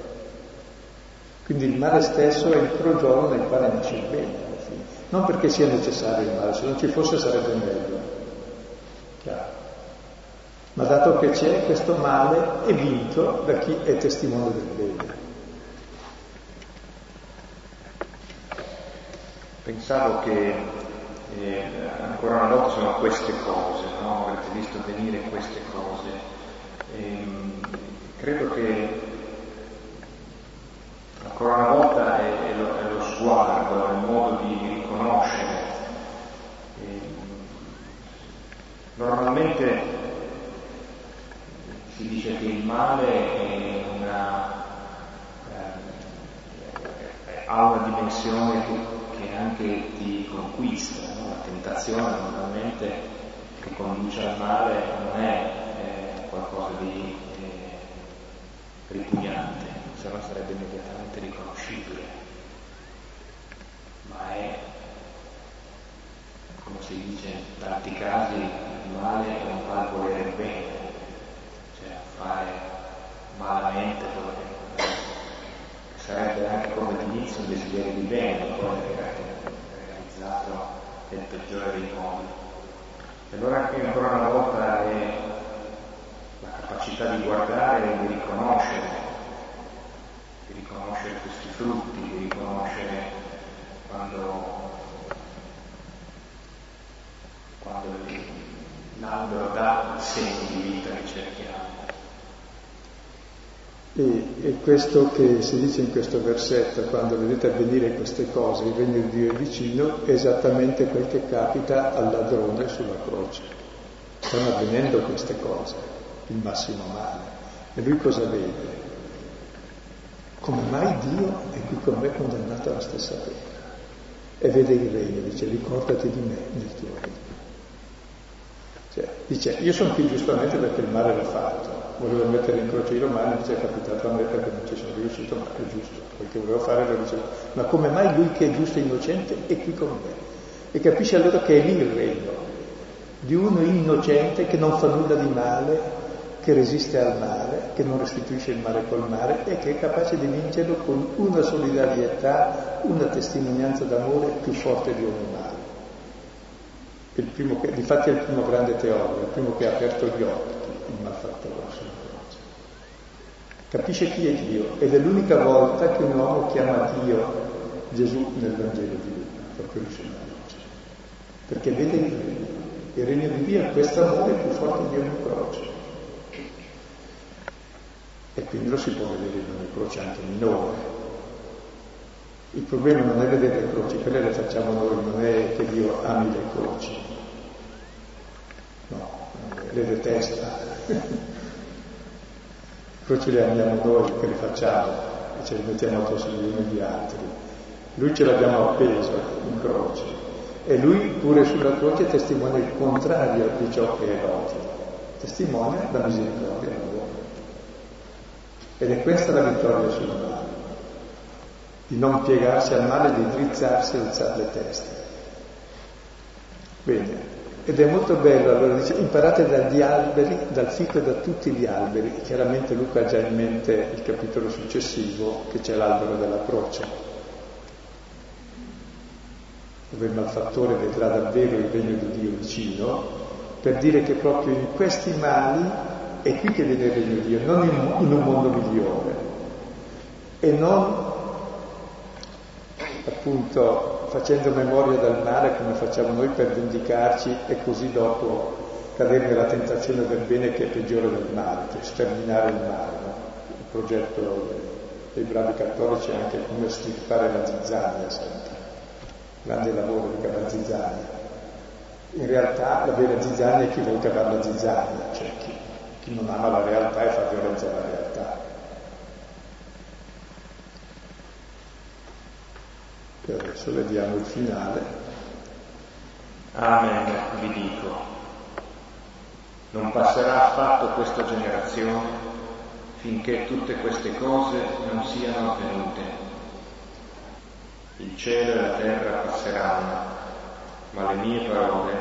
Quindi il male stesso è il crogiolo nel quale nasce il bene, alla fine. Non perché sia necessario il male, se non ci fosse sarebbe meglio. Chiaro. Ma dato che c'è, questo male è vinto da chi è testimone del bene. Pensavo che eh, ancora una volta sono queste cose, no? avrete visto avvenire queste cose. E, ehm, credo che ancora una volta è, è, lo, è, lo, sguardo, è il modo di riconoscere. E, ehm, normalmente si dice che il male è una, eh, ha una dimensione che che anche ti conquista, tentazione normalmente che conduce al male non è eh, qualcosa di eh, ripugnante, se no sarebbe immediatamente riconoscibile, ma è, come si dice in tanti casi, il male è un far volere bene, cioè fare malamente quello che sarebbe anche come all'inizio un desiderio di bene, poi è nel peggiore dei modi. E allora qui ancora una volta è la capacità di guardare e di riconoscere, di riconoscere questi frutti, di riconoscere quando, quando l'albero dà il segno di vita che cerchiamo. E, e, questo che si dice in questo versetto, quando vedete avvenire queste cose, il regno di Dio è vicino, è esattamente quel che capita al ladrone sulla croce. Stanno avvenendo queste cose, il massimo male. E lui cosa vede? Come mai Dio è qui con me condannato alla stessa pena? E vede il regno, dice ricordati di me nel tuo regno. Cioè, dice, io sono qui giustamente perché il male l'ho fatto, volevo mettere in croce i romani, invece è capitato a me perché non ci sono riuscito, ma è giusto, che volevo fare lo dicevo. Ma come mai lui che è giusto e innocente è qui con me? E capisce allora che è lì il regno, di uno innocente che non fa nulla di male, che resiste al male, che non restituisce il male col male e che è capace di vincerlo con una solidarietà, una testimonianza d'amore più forte di ogni male. Il primo che, difatti è il primo grande teologo, il primo che ha aperto gli occhi, il malfattore sulla croce. Capisce chi è Dio ed è l'unica volta che un uomo chiama Dio Gesù nel Vangelo di Luca, proprio lì sulla croce. Perché vede il regno. Il regno di Dio è questo amore più forte di ogni croce. E quindi lo si può vedere in ogni croce anche minore. Il problema non è vedere le croci, quelle le facciamo noi, non è che Dio ami le croci. No, le detesta. <laughs> le croci le amiamo noi che le facciamo e ce le mettiamo addosso gli uni agli altri. Lui ce l'abbiamo appeso in croce e lui pure sulla croce testimonia il contrario di ciò che è logico, testimonia la misericordia dell'uomo. Ed è questa la vittoria sul male, di non piegarsi al male, di drizzarsi e alzare le teste. Bene, ed è molto bello, allora dice, imparate dagli alberi, dal fico e da tutti gli alberi. Chiaramente Luca ha già in mente il capitolo successivo, che c'è l'albero della croce dove il malfattore vedrà davvero il regno di Dio vicino, per dire che proprio in questi mali è qui che viene il regno di Dio, non in, in un mondo migliore e non appunto facendo memoria del male come facciamo noi per vendicarci e così dopo cadere nella tentazione del bene che è peggiore del male, cioè sterminare il male. No? Il progetto dei bravi cattolici è anche come stirpare la zizzania sempre grande lavoro di cavare zizzania. In realtà la vera zizzania è chi vuole cavare la zizzania, cioè chi, chi non ama la realtà e fa violenza alla realtà. E adesso vediamo il finale. Amen, vi dico. Non passerà affatto questa generazione finché tutte queste cose non siano avvenute. Il cielo e la terra passeranno, ma le mie parole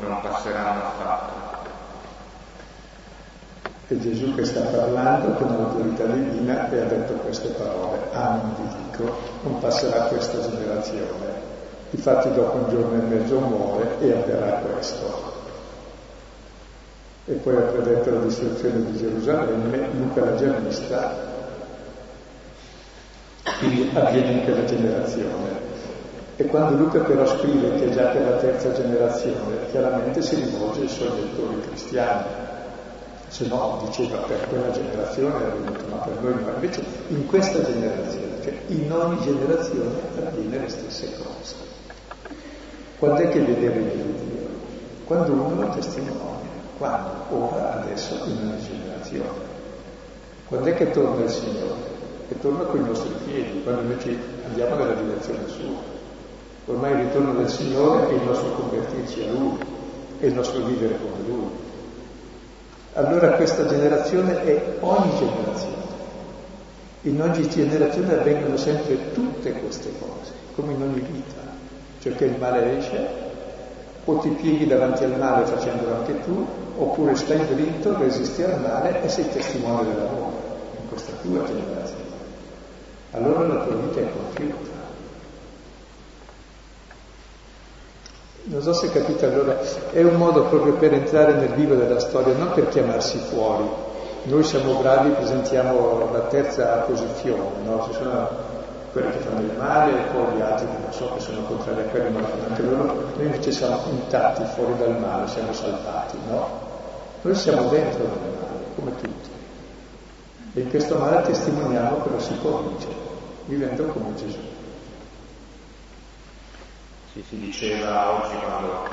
non passeranno affatto. È Gesù che sta parlando con l'autorità divina e ha detto queste parole. Amen vi dico, non passerà questa generazione. Infatti dopo un giorno e mezzo muore e avverrà questo. E poi ha predetto la distruzione di Gerusalemme, Luca l'ha già vista, quindi avviene in quella generazione. E quando Luca però scrive che è già per la terza generazione, chiaramente si rivolge ai suoi lettori cristiani. Se no, diceva per quella generazione è venuto, ma per noi no. Invece in questa generazione, cioè in ogni generazione avviene le stesse cose. Quando è che vedere il Dio? Quando uno lo testimonia. Quando? Ora, adesso, in ogni generazione. Quando è che torna il Signore? e torna con i nostri piedi, quando invece andiamo nella direzione sua. Ormai il ritorno del Signore è il nostro convertirci a Lui, è il nostro vivere come Lui. Allora questa generazione è ogni generazione. In ogni generazione avvengono sempre tutte queste cose, come in ogni vita. Cioè che il male esce, o ti pieghi davanti al male facendolo anche tu, oppure stai dritto, resisti al male e sei testimone dell'amore in questa tua generazione allora la tua vita è compiuta. Non so se capite allora, è un modo proprio per entrare nel vivo della storia, non per chiamarsi fuori. Noi siamo bravi, presentiamo la terza posizione, no? Ci sono quelli che fanno il male e poi gli altri che non so che sono contrari a quelli, ma fanno anche loro. Noi invece siamo intatti fuori dal male, siamo salvati, no? Noi siamo dentro nel male, come tutti. E in questo male testimoniamo che lo si può vincere vivendo come Gesù. Sì, si diceva oggi quando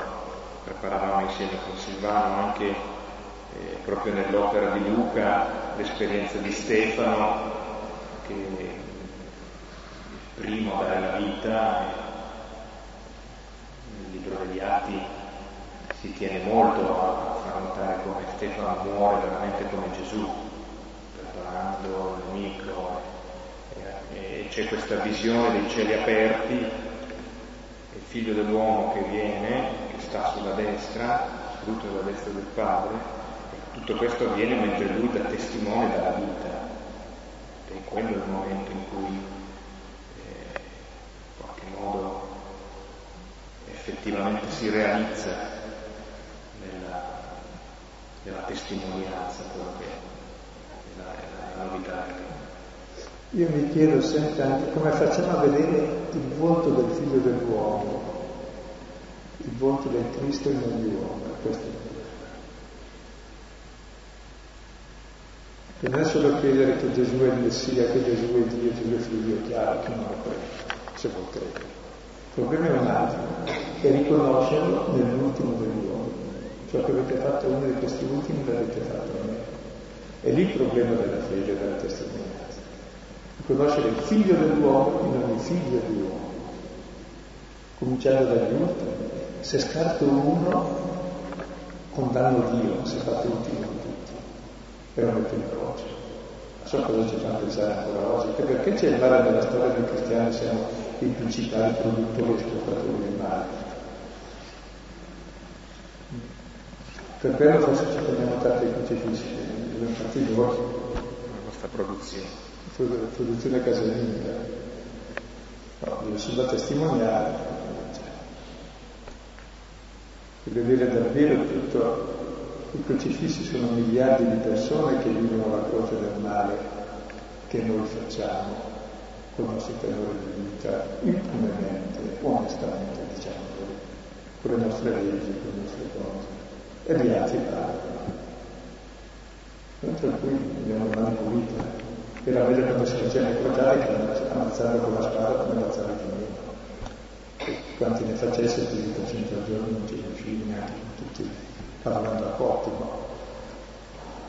preparavamo insieme con Silvano anche eh, proprio nell'opera di Luca l'esperienza di Stefano che il primo a dare la vita nel libro degli Atti si tiene molto a far notare come Stefano muore veramente come Gesù perdonando il nemico e c'è questa visione dei cieli aperti, figlio dell'uomo che viene, che sta sulla destra, seduto sulla destra del Padre, tutto questo avviene mentre lui dà testimone della vita, è quello il momento in cui eh, in qualche modo effettivamente si realizza nella, nella testimonianza quello che è la, la novità. Io mi chiedo sempre anche come facciamo a vedere il volto del figlio dell'uomo, il volto del Cristo in ogni uomo, questo E non è solo credere che Gesù è il Messia, che Gesù è Dio, Gesù è figlio, è chiaro che non è quello, se vuol credere. Il problema è un altro, è riconoscerlo nell'ultimo degli uomini. Ciò che avete fatto uno di questi ultimi l'avete fatto a me. È lì il problema della fede, della testimonianza. Riconoscere il figlio dell'uomo in ogni figlio di uomo. Cominciando dagli ultimi. Se scarto uno, condanno Dio, se fate ultimo e lo mette in croce. So cosa ci fa pensare ancora oggi, che perché c'è il male nella storia dei cristiani siamo i principali produttori e esportatori del male. Per quello forse ci prendiamo tanto i crocifissi, infatti noi. La nostra produzione. Produzione casalinga. No, sono da testimoniare. Per vedere davvero tutto i crocifissi sono miliardi di persone che vivono la croce del male che noi facciamo con il nostro tenore di vita, impunemente, onestamente, diciamo con le nostre leggi, con le nostre cose. E gli altri parlano. Tra cui abbiamo le mani Era meglio quando si faceva incrociare che ammazzare con la spada come ammazzare di meno. Quanti ne facesse più di 300 al giorno non ci riuscivi neanche tutti parlando a coppie,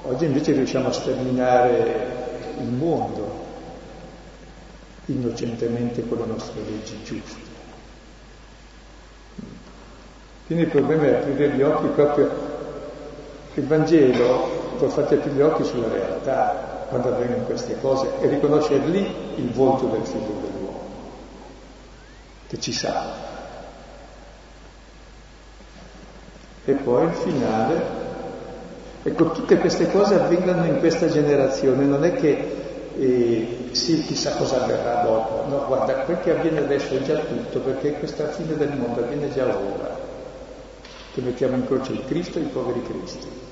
oggi invece riusciamo a sterminare il mondo innocentemente con le nostre leggi giuste. Quindi il problema è aprire gli occhi proprio, il Vangelo può farti aprire gli occhi sulla realtà quando avvengono queste cose e riconoscere lì il volto del figlio dell'uomo, che ci salva. E poi il finale. Ecco, tutte queste cose avvengono in questa generazione, non è che eh, sì, chissà cosa avverrà dopo, no, guarda, quel che avviene adesso è già tutto, perché questa fine del mondo avviene già ora, che mettiamo in croce il Cristo e i poveri Cristi,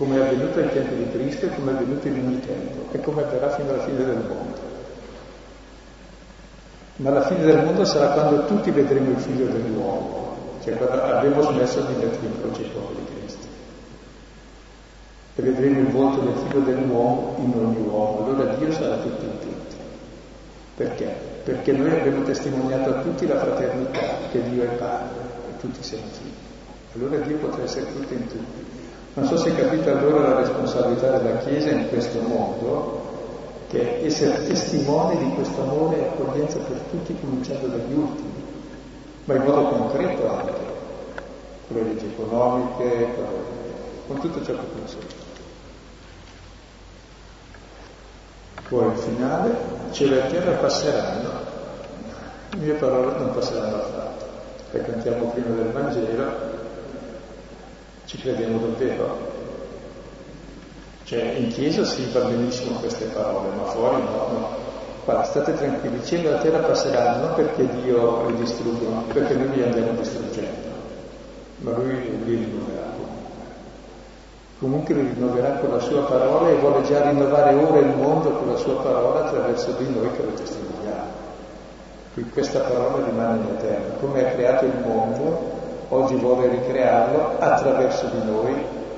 come è avvenuto ai tempi di Cristo e come è avvenuto in ogni tempo, e come avverrà fino alla fine del mondo. Ma la fine del mondo sarà quando tutti vedremo il figlio dell'uomo, cioè quando abbiamo smesso di mettere in croce i poveri Cristo. E vedremo il volto del figlio dell'uomo in ogni uomo, allora Dio sarà tutto in tutti. Perché? Perché noi abbiamo testimoniato a tutti la fraternità, che Dio è Padre e tutti siamo figli. Allora Dio potrà essere tutto in tutti. Non so se capite allora la responsabilità della Chiesa in questo mondo, che è essere testimone di questo amore e accoglienza per tutti, cominciando dagli ultimi ma in modo concreto anche, con le leggi economiche, con, tutto ciò che funziona. Poi al finale, cielo e terra passeranno, le mie parole non passeranno affatto. Le cantiamo prima del Vangelo, ci crediamo davvero? Cioè in chiesa si va benissimo queste parole, ma fuori no, no. Guarda, state tranquilli, il cielo e la terra passeranno non perché Dio li distrugge, ma perché noi li andiamo distruggendo. Ma lui li rinnoverà comunque. li rinnoverà con la sua parola e vuole già rinnovare ora il mondo con la sua parola attraverso di noi che lo testimoniamo. Quindi questa parola rimane in eterno. Come ha creato il mondo, oggi vuole ricrearlo attraverso di noi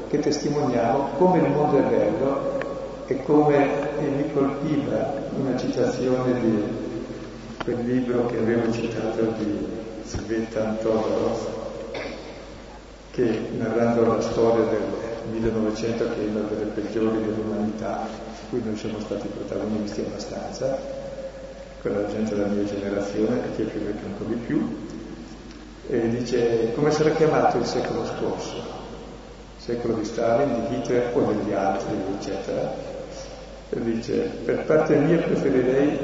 che testimoniamo come il mondo è bello e come mi colpiva una citazione di quel libro che avevo citato di Sveta Antodorov, che narrando la storia del 1900, che è una delle peggiori dell'umanità, su cui noi siamo stati protagonisti abbastanza, con la gente della mia generazione, e chi è più vecchio un po' di più, e dice come sarà chiamato il secolo scorso, secolo di Stalin, di Hitler o degli altri, eccetera e dice, per parte mia preferirei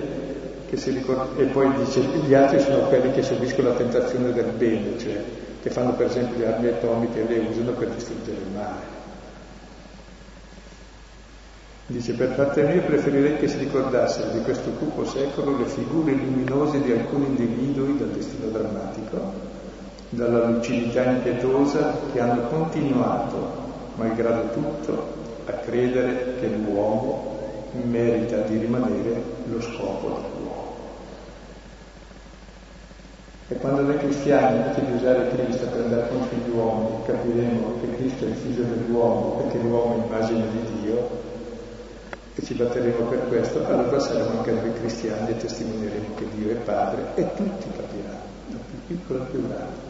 che si ricordi, e poi dice, gli altri sono quelli che subiscono la tentazione del bene, cioè che fanno per esempio le armi atomiche e le usano per distruggere il male. Dice, per parte mia preferirei che si ricordassero di questo cupo secolo le figure luminose di alcuni individui dal destino drammatico, dalla lucidità impietosa che hanno continuato, malgrado tutto, a credere che l'uomo merita di rimanere lo scopo dell'uomo. E quando noi cristiani, invece di usare Cristo per andare contro gli uomini, capiremo che Cristo è il figlio dell'uomo e che l'uomo è immagine di Dio, e ci batteremo per questo, allora saremo anche noi cristiani e testimonieremo che Dio è Padre e tutti capiranno, dal più piccolo al più grande.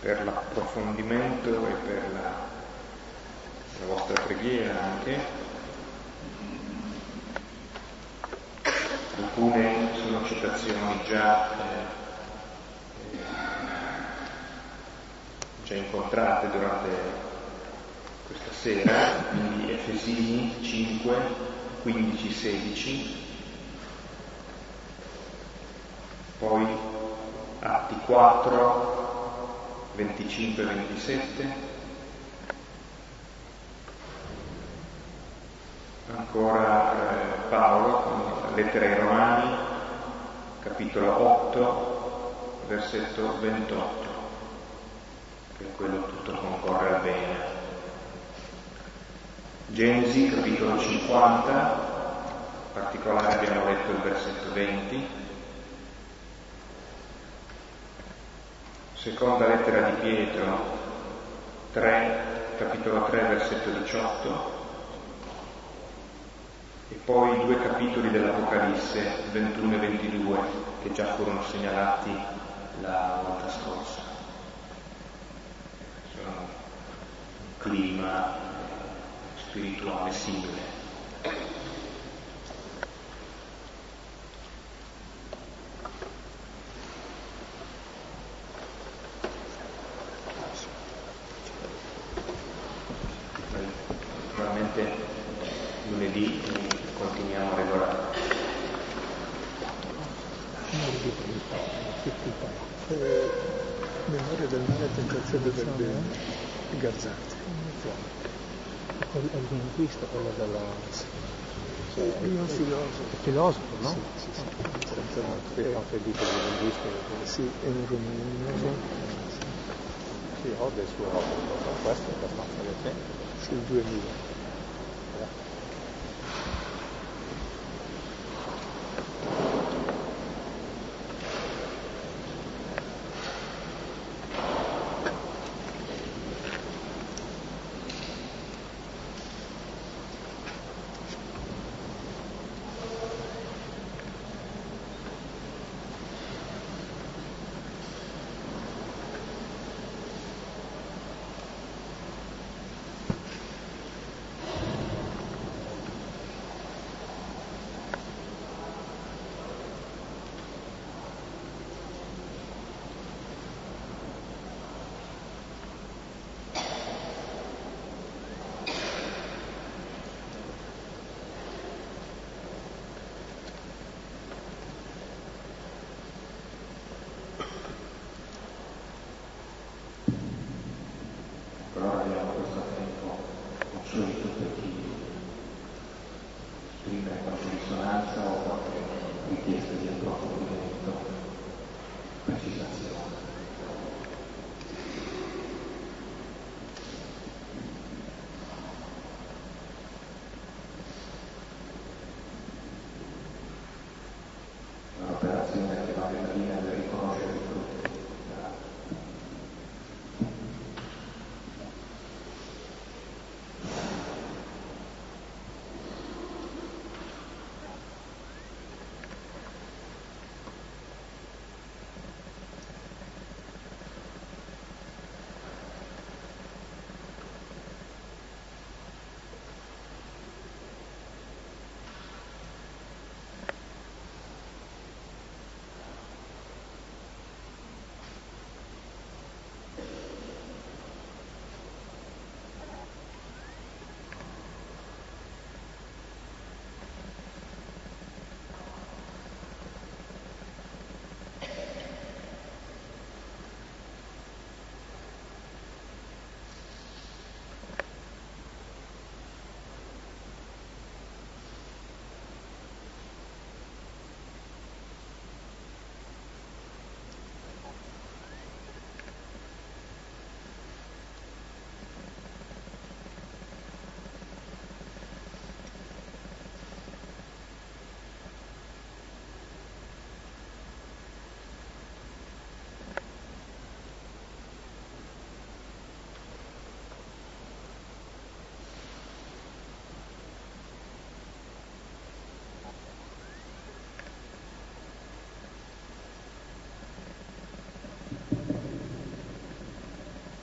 Per l'approfondimento e per la, la vostra preghiera anche, alcune sono citazioni già eh, già incontrate durante questa sera, quindi Efesini 5, 15, 16, poi Atti 4, 25 27, ancora eh, Paolo, lettera ai Romani, capitolo 8, versetto 28 che quello tutto concorre al bene. Genesi capitolo 50, in particolare abbiamo letto il versetto 20, seconda lettera di Pietro 3, capitolo 3, versetto 18, e poi due capitoli dell'Apocalisse 21 e 22 che già furono segnalati la volta scorsa. clima spirituale singolare. Linguista quello della... Cioè, io filosofo. Filosofo, no? Sì, sì, sì. Senza che fa felice di linguista. Sì, è un rumeno. Sì, ho dei suoi opere, questo è abbastanza recente. Sul 2000.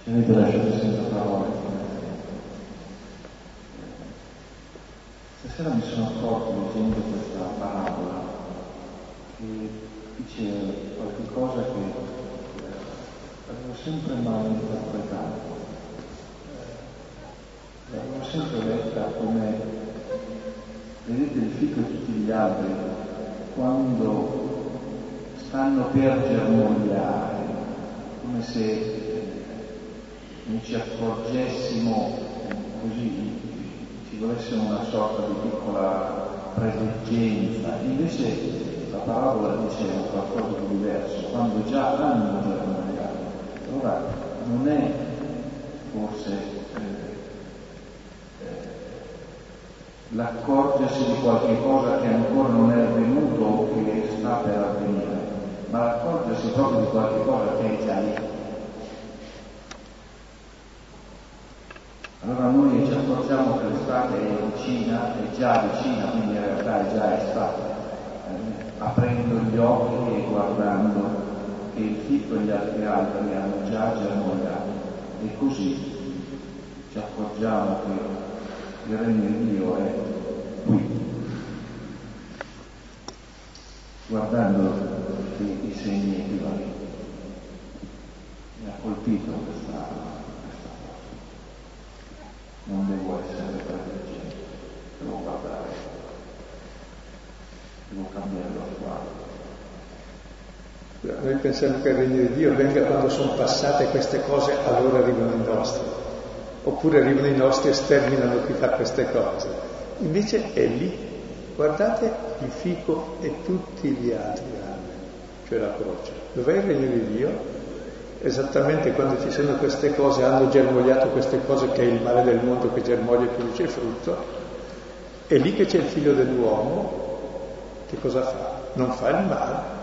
Avete lasciato senza parole. Stasera mi sono accorto leggendo questa parabola che dice qualche cosa che eh, avevo sempre mal interpretato. Eh, l'avevo sempre letta come, vedete il fico e tutti gli alberi, quando stanno per germogliare, come se ci accorgessimo così, ci volesse una sorta di piccola predeggenza. Invece la parabola diceva qualcosa di diverso, quando già hanno germogliato. Allora non è forse eh, eh, l'accorgersi di qualche cosa che ancora non è avvenuto o che sta per avvenire, ma l'accorgersi proprio di qualche cosa che è già lì. Allora noi ci accorgiamo che l'estate è già vicina, quindi in realtà è già estate, eh, aprendo gli occhi e guardando che il fico e gli altri alberi hanno già germogliato e così ci accorgiamo che il regno di Dio è qui. Guardando i, i segni equivalenti. Mi ha colpito questa essere preveggente, devo guardare, devo cambiare lo sguardo. Noi pensiamo che il regno di Dio venga quando sono passate queste cose, allora arrivano i nostri. Oppure arrivano i nostri e sterminano chi fa queste cose. Invece è lì. Guardate il fico e tutti gli altri cioè la croce. Dov'è il regno di Dio? Esattamente quando ci sono queste cose, hanno germogliato queste cose che è il male del mondo che germoglia e produce frutto, è lì che c'è il figlio dell'uomo, che cosa fa? Non fa il male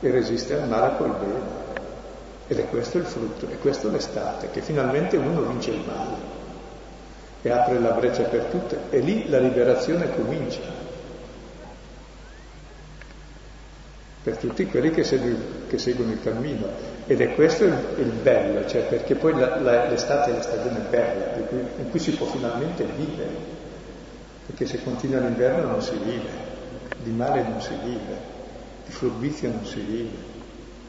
e resiste al male col bene. Ed è questo il frutto, è questo l'estate, che finalmente uno vince il male e apre la breccia per tutte, e lì la liberazione comincia. Per tutti quelli che, segu- che seguono il cammino. Ed è questo il, il bello, cioè perché poi la, la, l'estate è la stagione bella, cui, in cui si può finalmente vivere, perché se continua l'inverno non si vive, di male non si vive, di furbizia non si vive,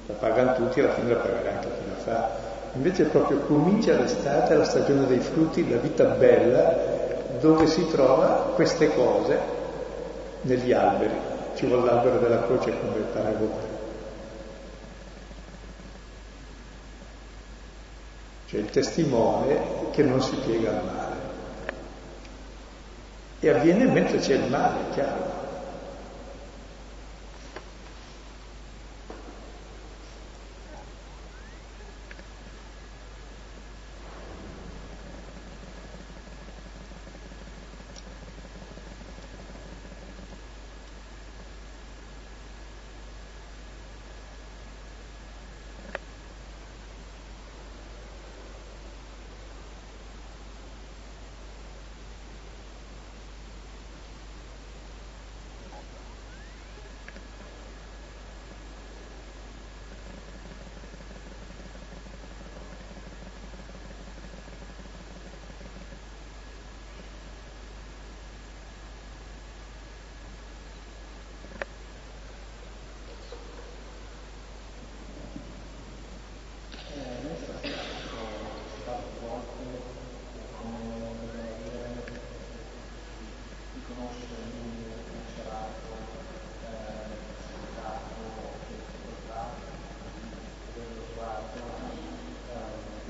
la pagano tutti e alla fine la pagherà anche chi la fa. Invece proprio comincia l'estate, la stagione dei frutti, la vita bella, dove si trova queste cose negli alberi. Ci vuole l'albero della croce come paragone. Cioè il testimone che non si piega al male. E avviene mentre c'è il male, chiaro.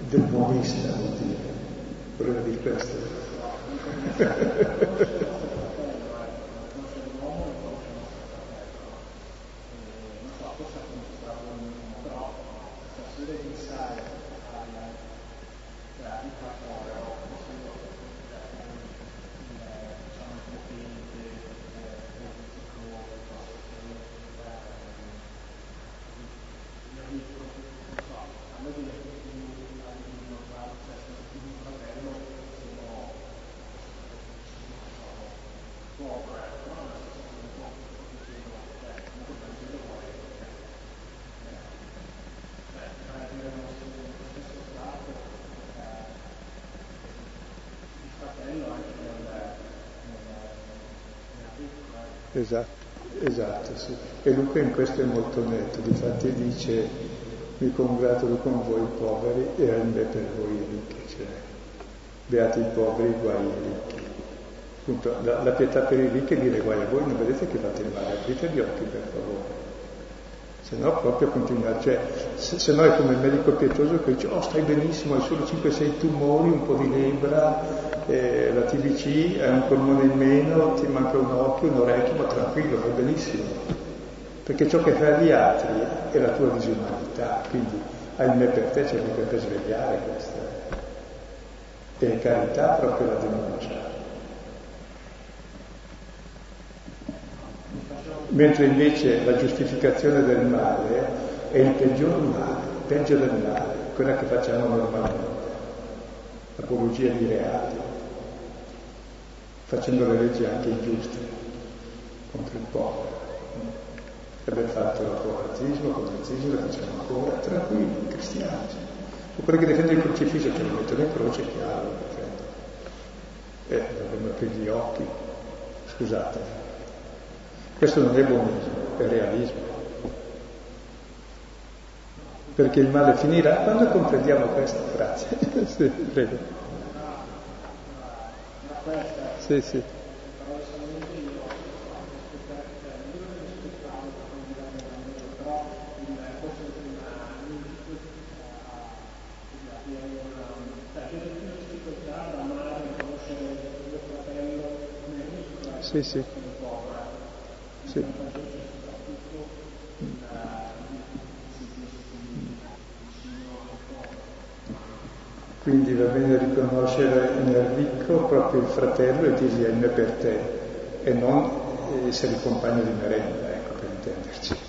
Del buonista, vuol dire, voleva dire questo. Esatto, esatto, sì. E Luca in questo è molto netto, difatti dice mi congratulo con voi poveri e ahimè per voi ricchi, cioè beati i poveri, guai i ricchi. Appunto, la, la, pietà per i ricchi è dire guai a voi, non vedete che fate male, aprite gli occhi per favore. Se no proprio continuare, cioè se, se no è come il medico pietoso che dice oh stai benissimo, hai solo 5-6 tumori, un po' di lebra, eh, la TBC, hai un polmone in meno, ti manca un occhio, un orecchio, ma tranquillo, va benissimo. Perché ciò che fai agli altri è la tua disumanità, quindi ahimè per te c'è mica per svegliare questa. E carità proprio la denuncia. mentre invece la giustificazione del male è il peggior male, peggio del male, quella che facciamo normalmente, l'apologia di reati, facendo le leggi anche ingiuste contro il popolo. Abbiamo fatto l'autorazzismo, con il razzismo, lo facciamo ancora, tranquilli, cristiani. O quelli che difendono il crocifisso che lo mettono in croce, chiaro, perché eh, dovremmo aprire gli occhi, scusate. Questo non è buonismo, è realismo. Perché il male finirà quando comprendiamo questa frase. <laughs> sì, prego. Sì, sì. Sì, sì. Quindi va bene riconoscere nel ricco proprio il fratello e dirgli è per te e non essere il compagno di merenda, ecco per intenderci.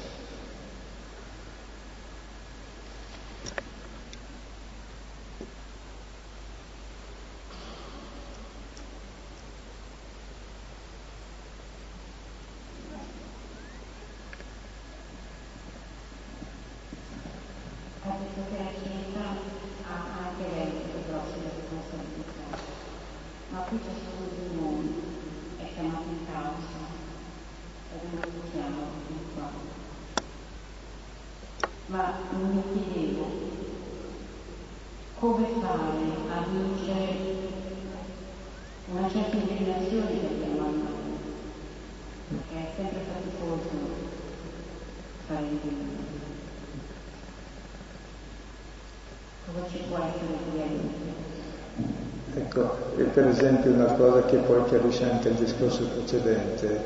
Esempio una cosa che poi chiarisce anche il discorso precedente,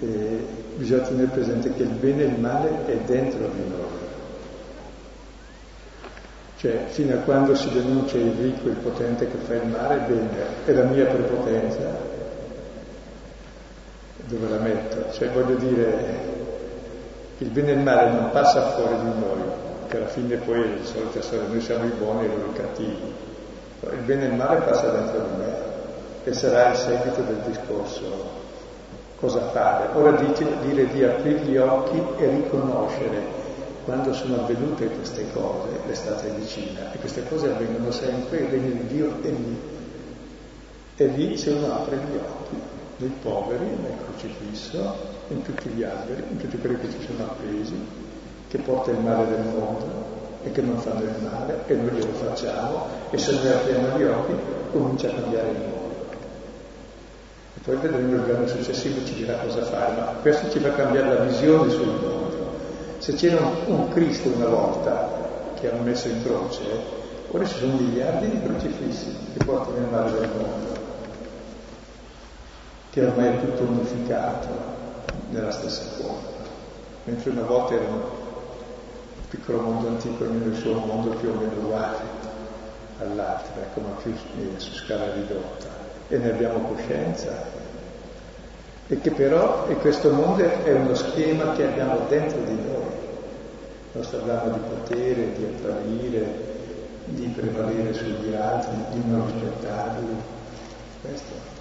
eh, bisogna tenere presente che il bene e il male è dentro di noi. Cioè, fino a quando si denuncia il ricco, il potente che fa il male, bene, è la mia prepotenza. Dove la metto? Cioè, voglio dire, il bene e il male non passa fuori di noi, che alla fine poi è la solita storia, noi siamo i buoni e loro i cattivi il bene e il male passa dentro di me e sarà il seguito del discorso cosa fare. Ora dice, dire di aprire gli occhi e riconoscere quando sono avvenute queste cose, l'estate è vicina, e queste cose avvengono sempre, il regno di Dio è lì. E lì se uno apre gli occhi, dei poveri, nel crocifisso, in tutti gli alberi, in tutti quelli che ci sono appesi, che porta il male del mondo, e che non fanno il male e noi glielo facciamo e se noi apriamo gli occhi comincia a cambiare il mondo. E poi vedremo il giorno successivo ci dirà cosa fare, ma questo ci fa cambiare la visione sul mondo. Se c'era un, un Cristo una volta che hanno messo in croce, ora ci sono miliardi di crocifissi che portano il male del mondo, che ormai è tutto unificato nella stessa forma, mentre una volta erano piccolo mondo antico il suo mondo più o meno uguale all'altro, ecco, ma più su scala ridotta. E ne abbiamo coscienza. E che però e questo mondo è uno schema che abbiamo dentro di noi, il nostro brano di potere, di apparire, di prevalere sugli altri, di non rispettarli. Questo.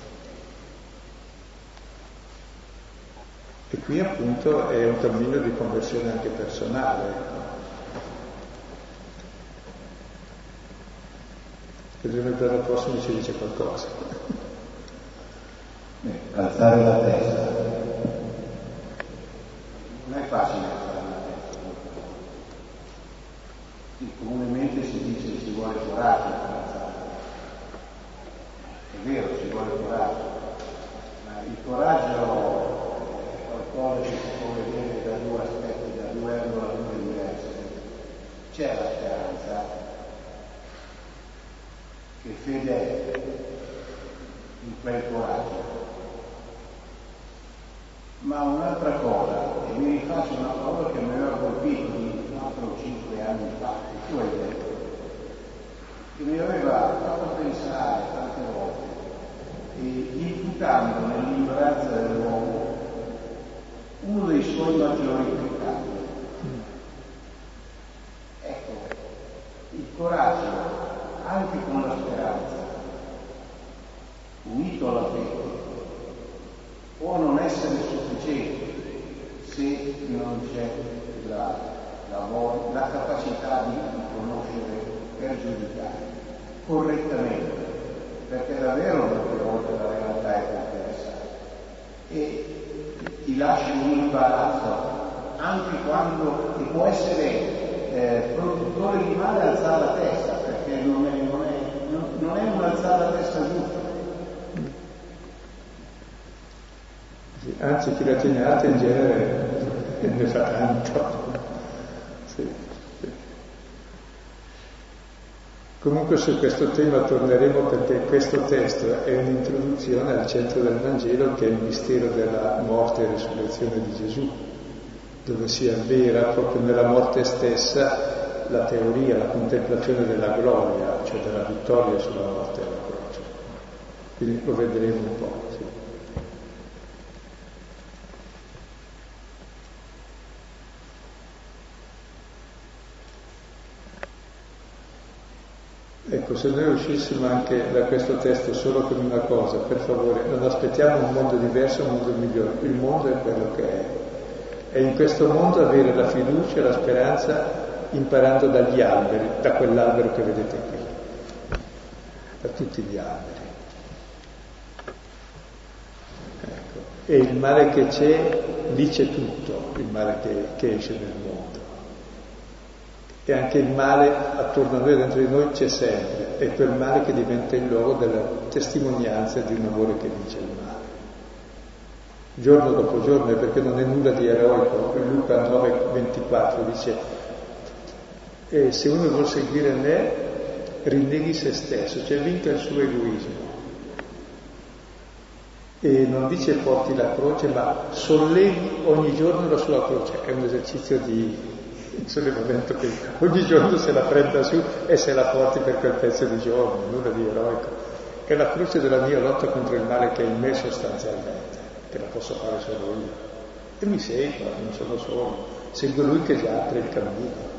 E qui appunto è un cammino di conversione anche personale. che giovedì prossimo ci dice qualcosa. <laughs> Beh, alzare la testa. Non è facile alzare la testa. Comunemente si dice che si vuole coraggio, fede in quel coraggio. Ma un'altra cosa, e mi rifaccio una parola che mi aveva colpito di 4 o 5 anni fa, che tu hai detto, che mi aveva fatto pensare tante volte, e imputando nell'ignoranza dell'uomo uno dei suoi maggiori peccati. Ecco, il coraggio, anche con la speranza, unito alla fede, può non essere sufficiente se non c'è la, la, la capacità di conoscere per giudicare correttamente, perché davvero molte volte la realtà è complessa e ti lascia un imbarazzo anche quando ti può essere eh, produttore di male alzare la testa, perché non è, non è, non, non è un alzare la testa giusta. Anzi, chi la tiene alta in genere ne fa tanto. Sì. Comunque su questo tema torneremo perché questo testo è un'introduzione al centro del Vangelo che è il mistero della morte e risurrezione di Gesù, dove si avvera proprio nella morte stessa la teoria, la contemplazione della gloria, cioè della vittoria sulla morte e la croce. Quindi lo vedremo un po'. Sì. Ecco, se noi uscissimo anche da questo testo solo con una cosa, per favore, non aspettiamo un mondo diverso, un mondo migliore, il mondo è quello che è. E in questo mondo avere la fiducia e la speranza imparando dagli alberi, da quell'albero che vedete qui, da tutti gli alberi. Ecco. E il male che c'è, c'è tutto, il male che, che esce nel mondo e anche il male attorno a noi, dentro di noi c'è sempre, è quel male che diventa il luogo della testimonianza di un amore che vince il male. Giorno dopo giorno, perché non è nulla di eroico, Luca 9,24 dice, e se uno vuole seguire me, rinneghi se stesso, cioè vinca il suo egoismo. E non dice porti la croce, ma sollevi ogni giorno la sua croce, è un esercizio di sollevamento che ogni giorno se la prenda su e se la porti per quel pezzo di giorno, nulla di eroico. È la croce della mia lotta contro il male che è in me sostanzialmente, che la posso fare solo io. E mi seguo, non sono solo, seguo lui che già apre il cammino.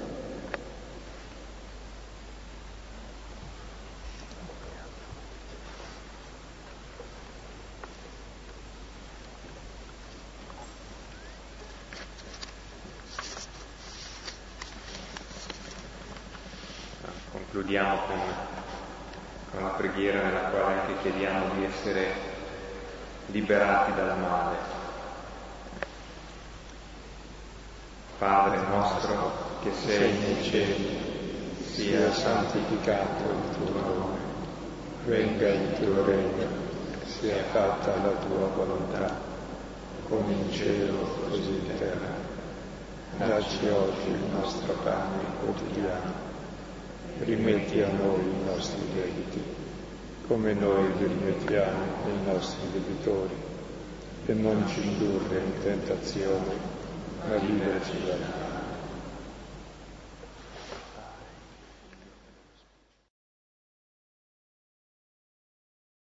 Concludiamo con, con la preghiera nella quale anche chiediamo di essere liberati dal male. Padre nostro che sei nei cieli, sia santificato il tuo nome, venga il tuo regno, sia fatta la tua volontà, come in cielo così in terra. Dacci oggi il nostro pane quotidiano rimetti a noi i nostri debiti, come noi li rimettiamo ai nostri debitori, e non ci indurre in tentazione, ma liberaci male.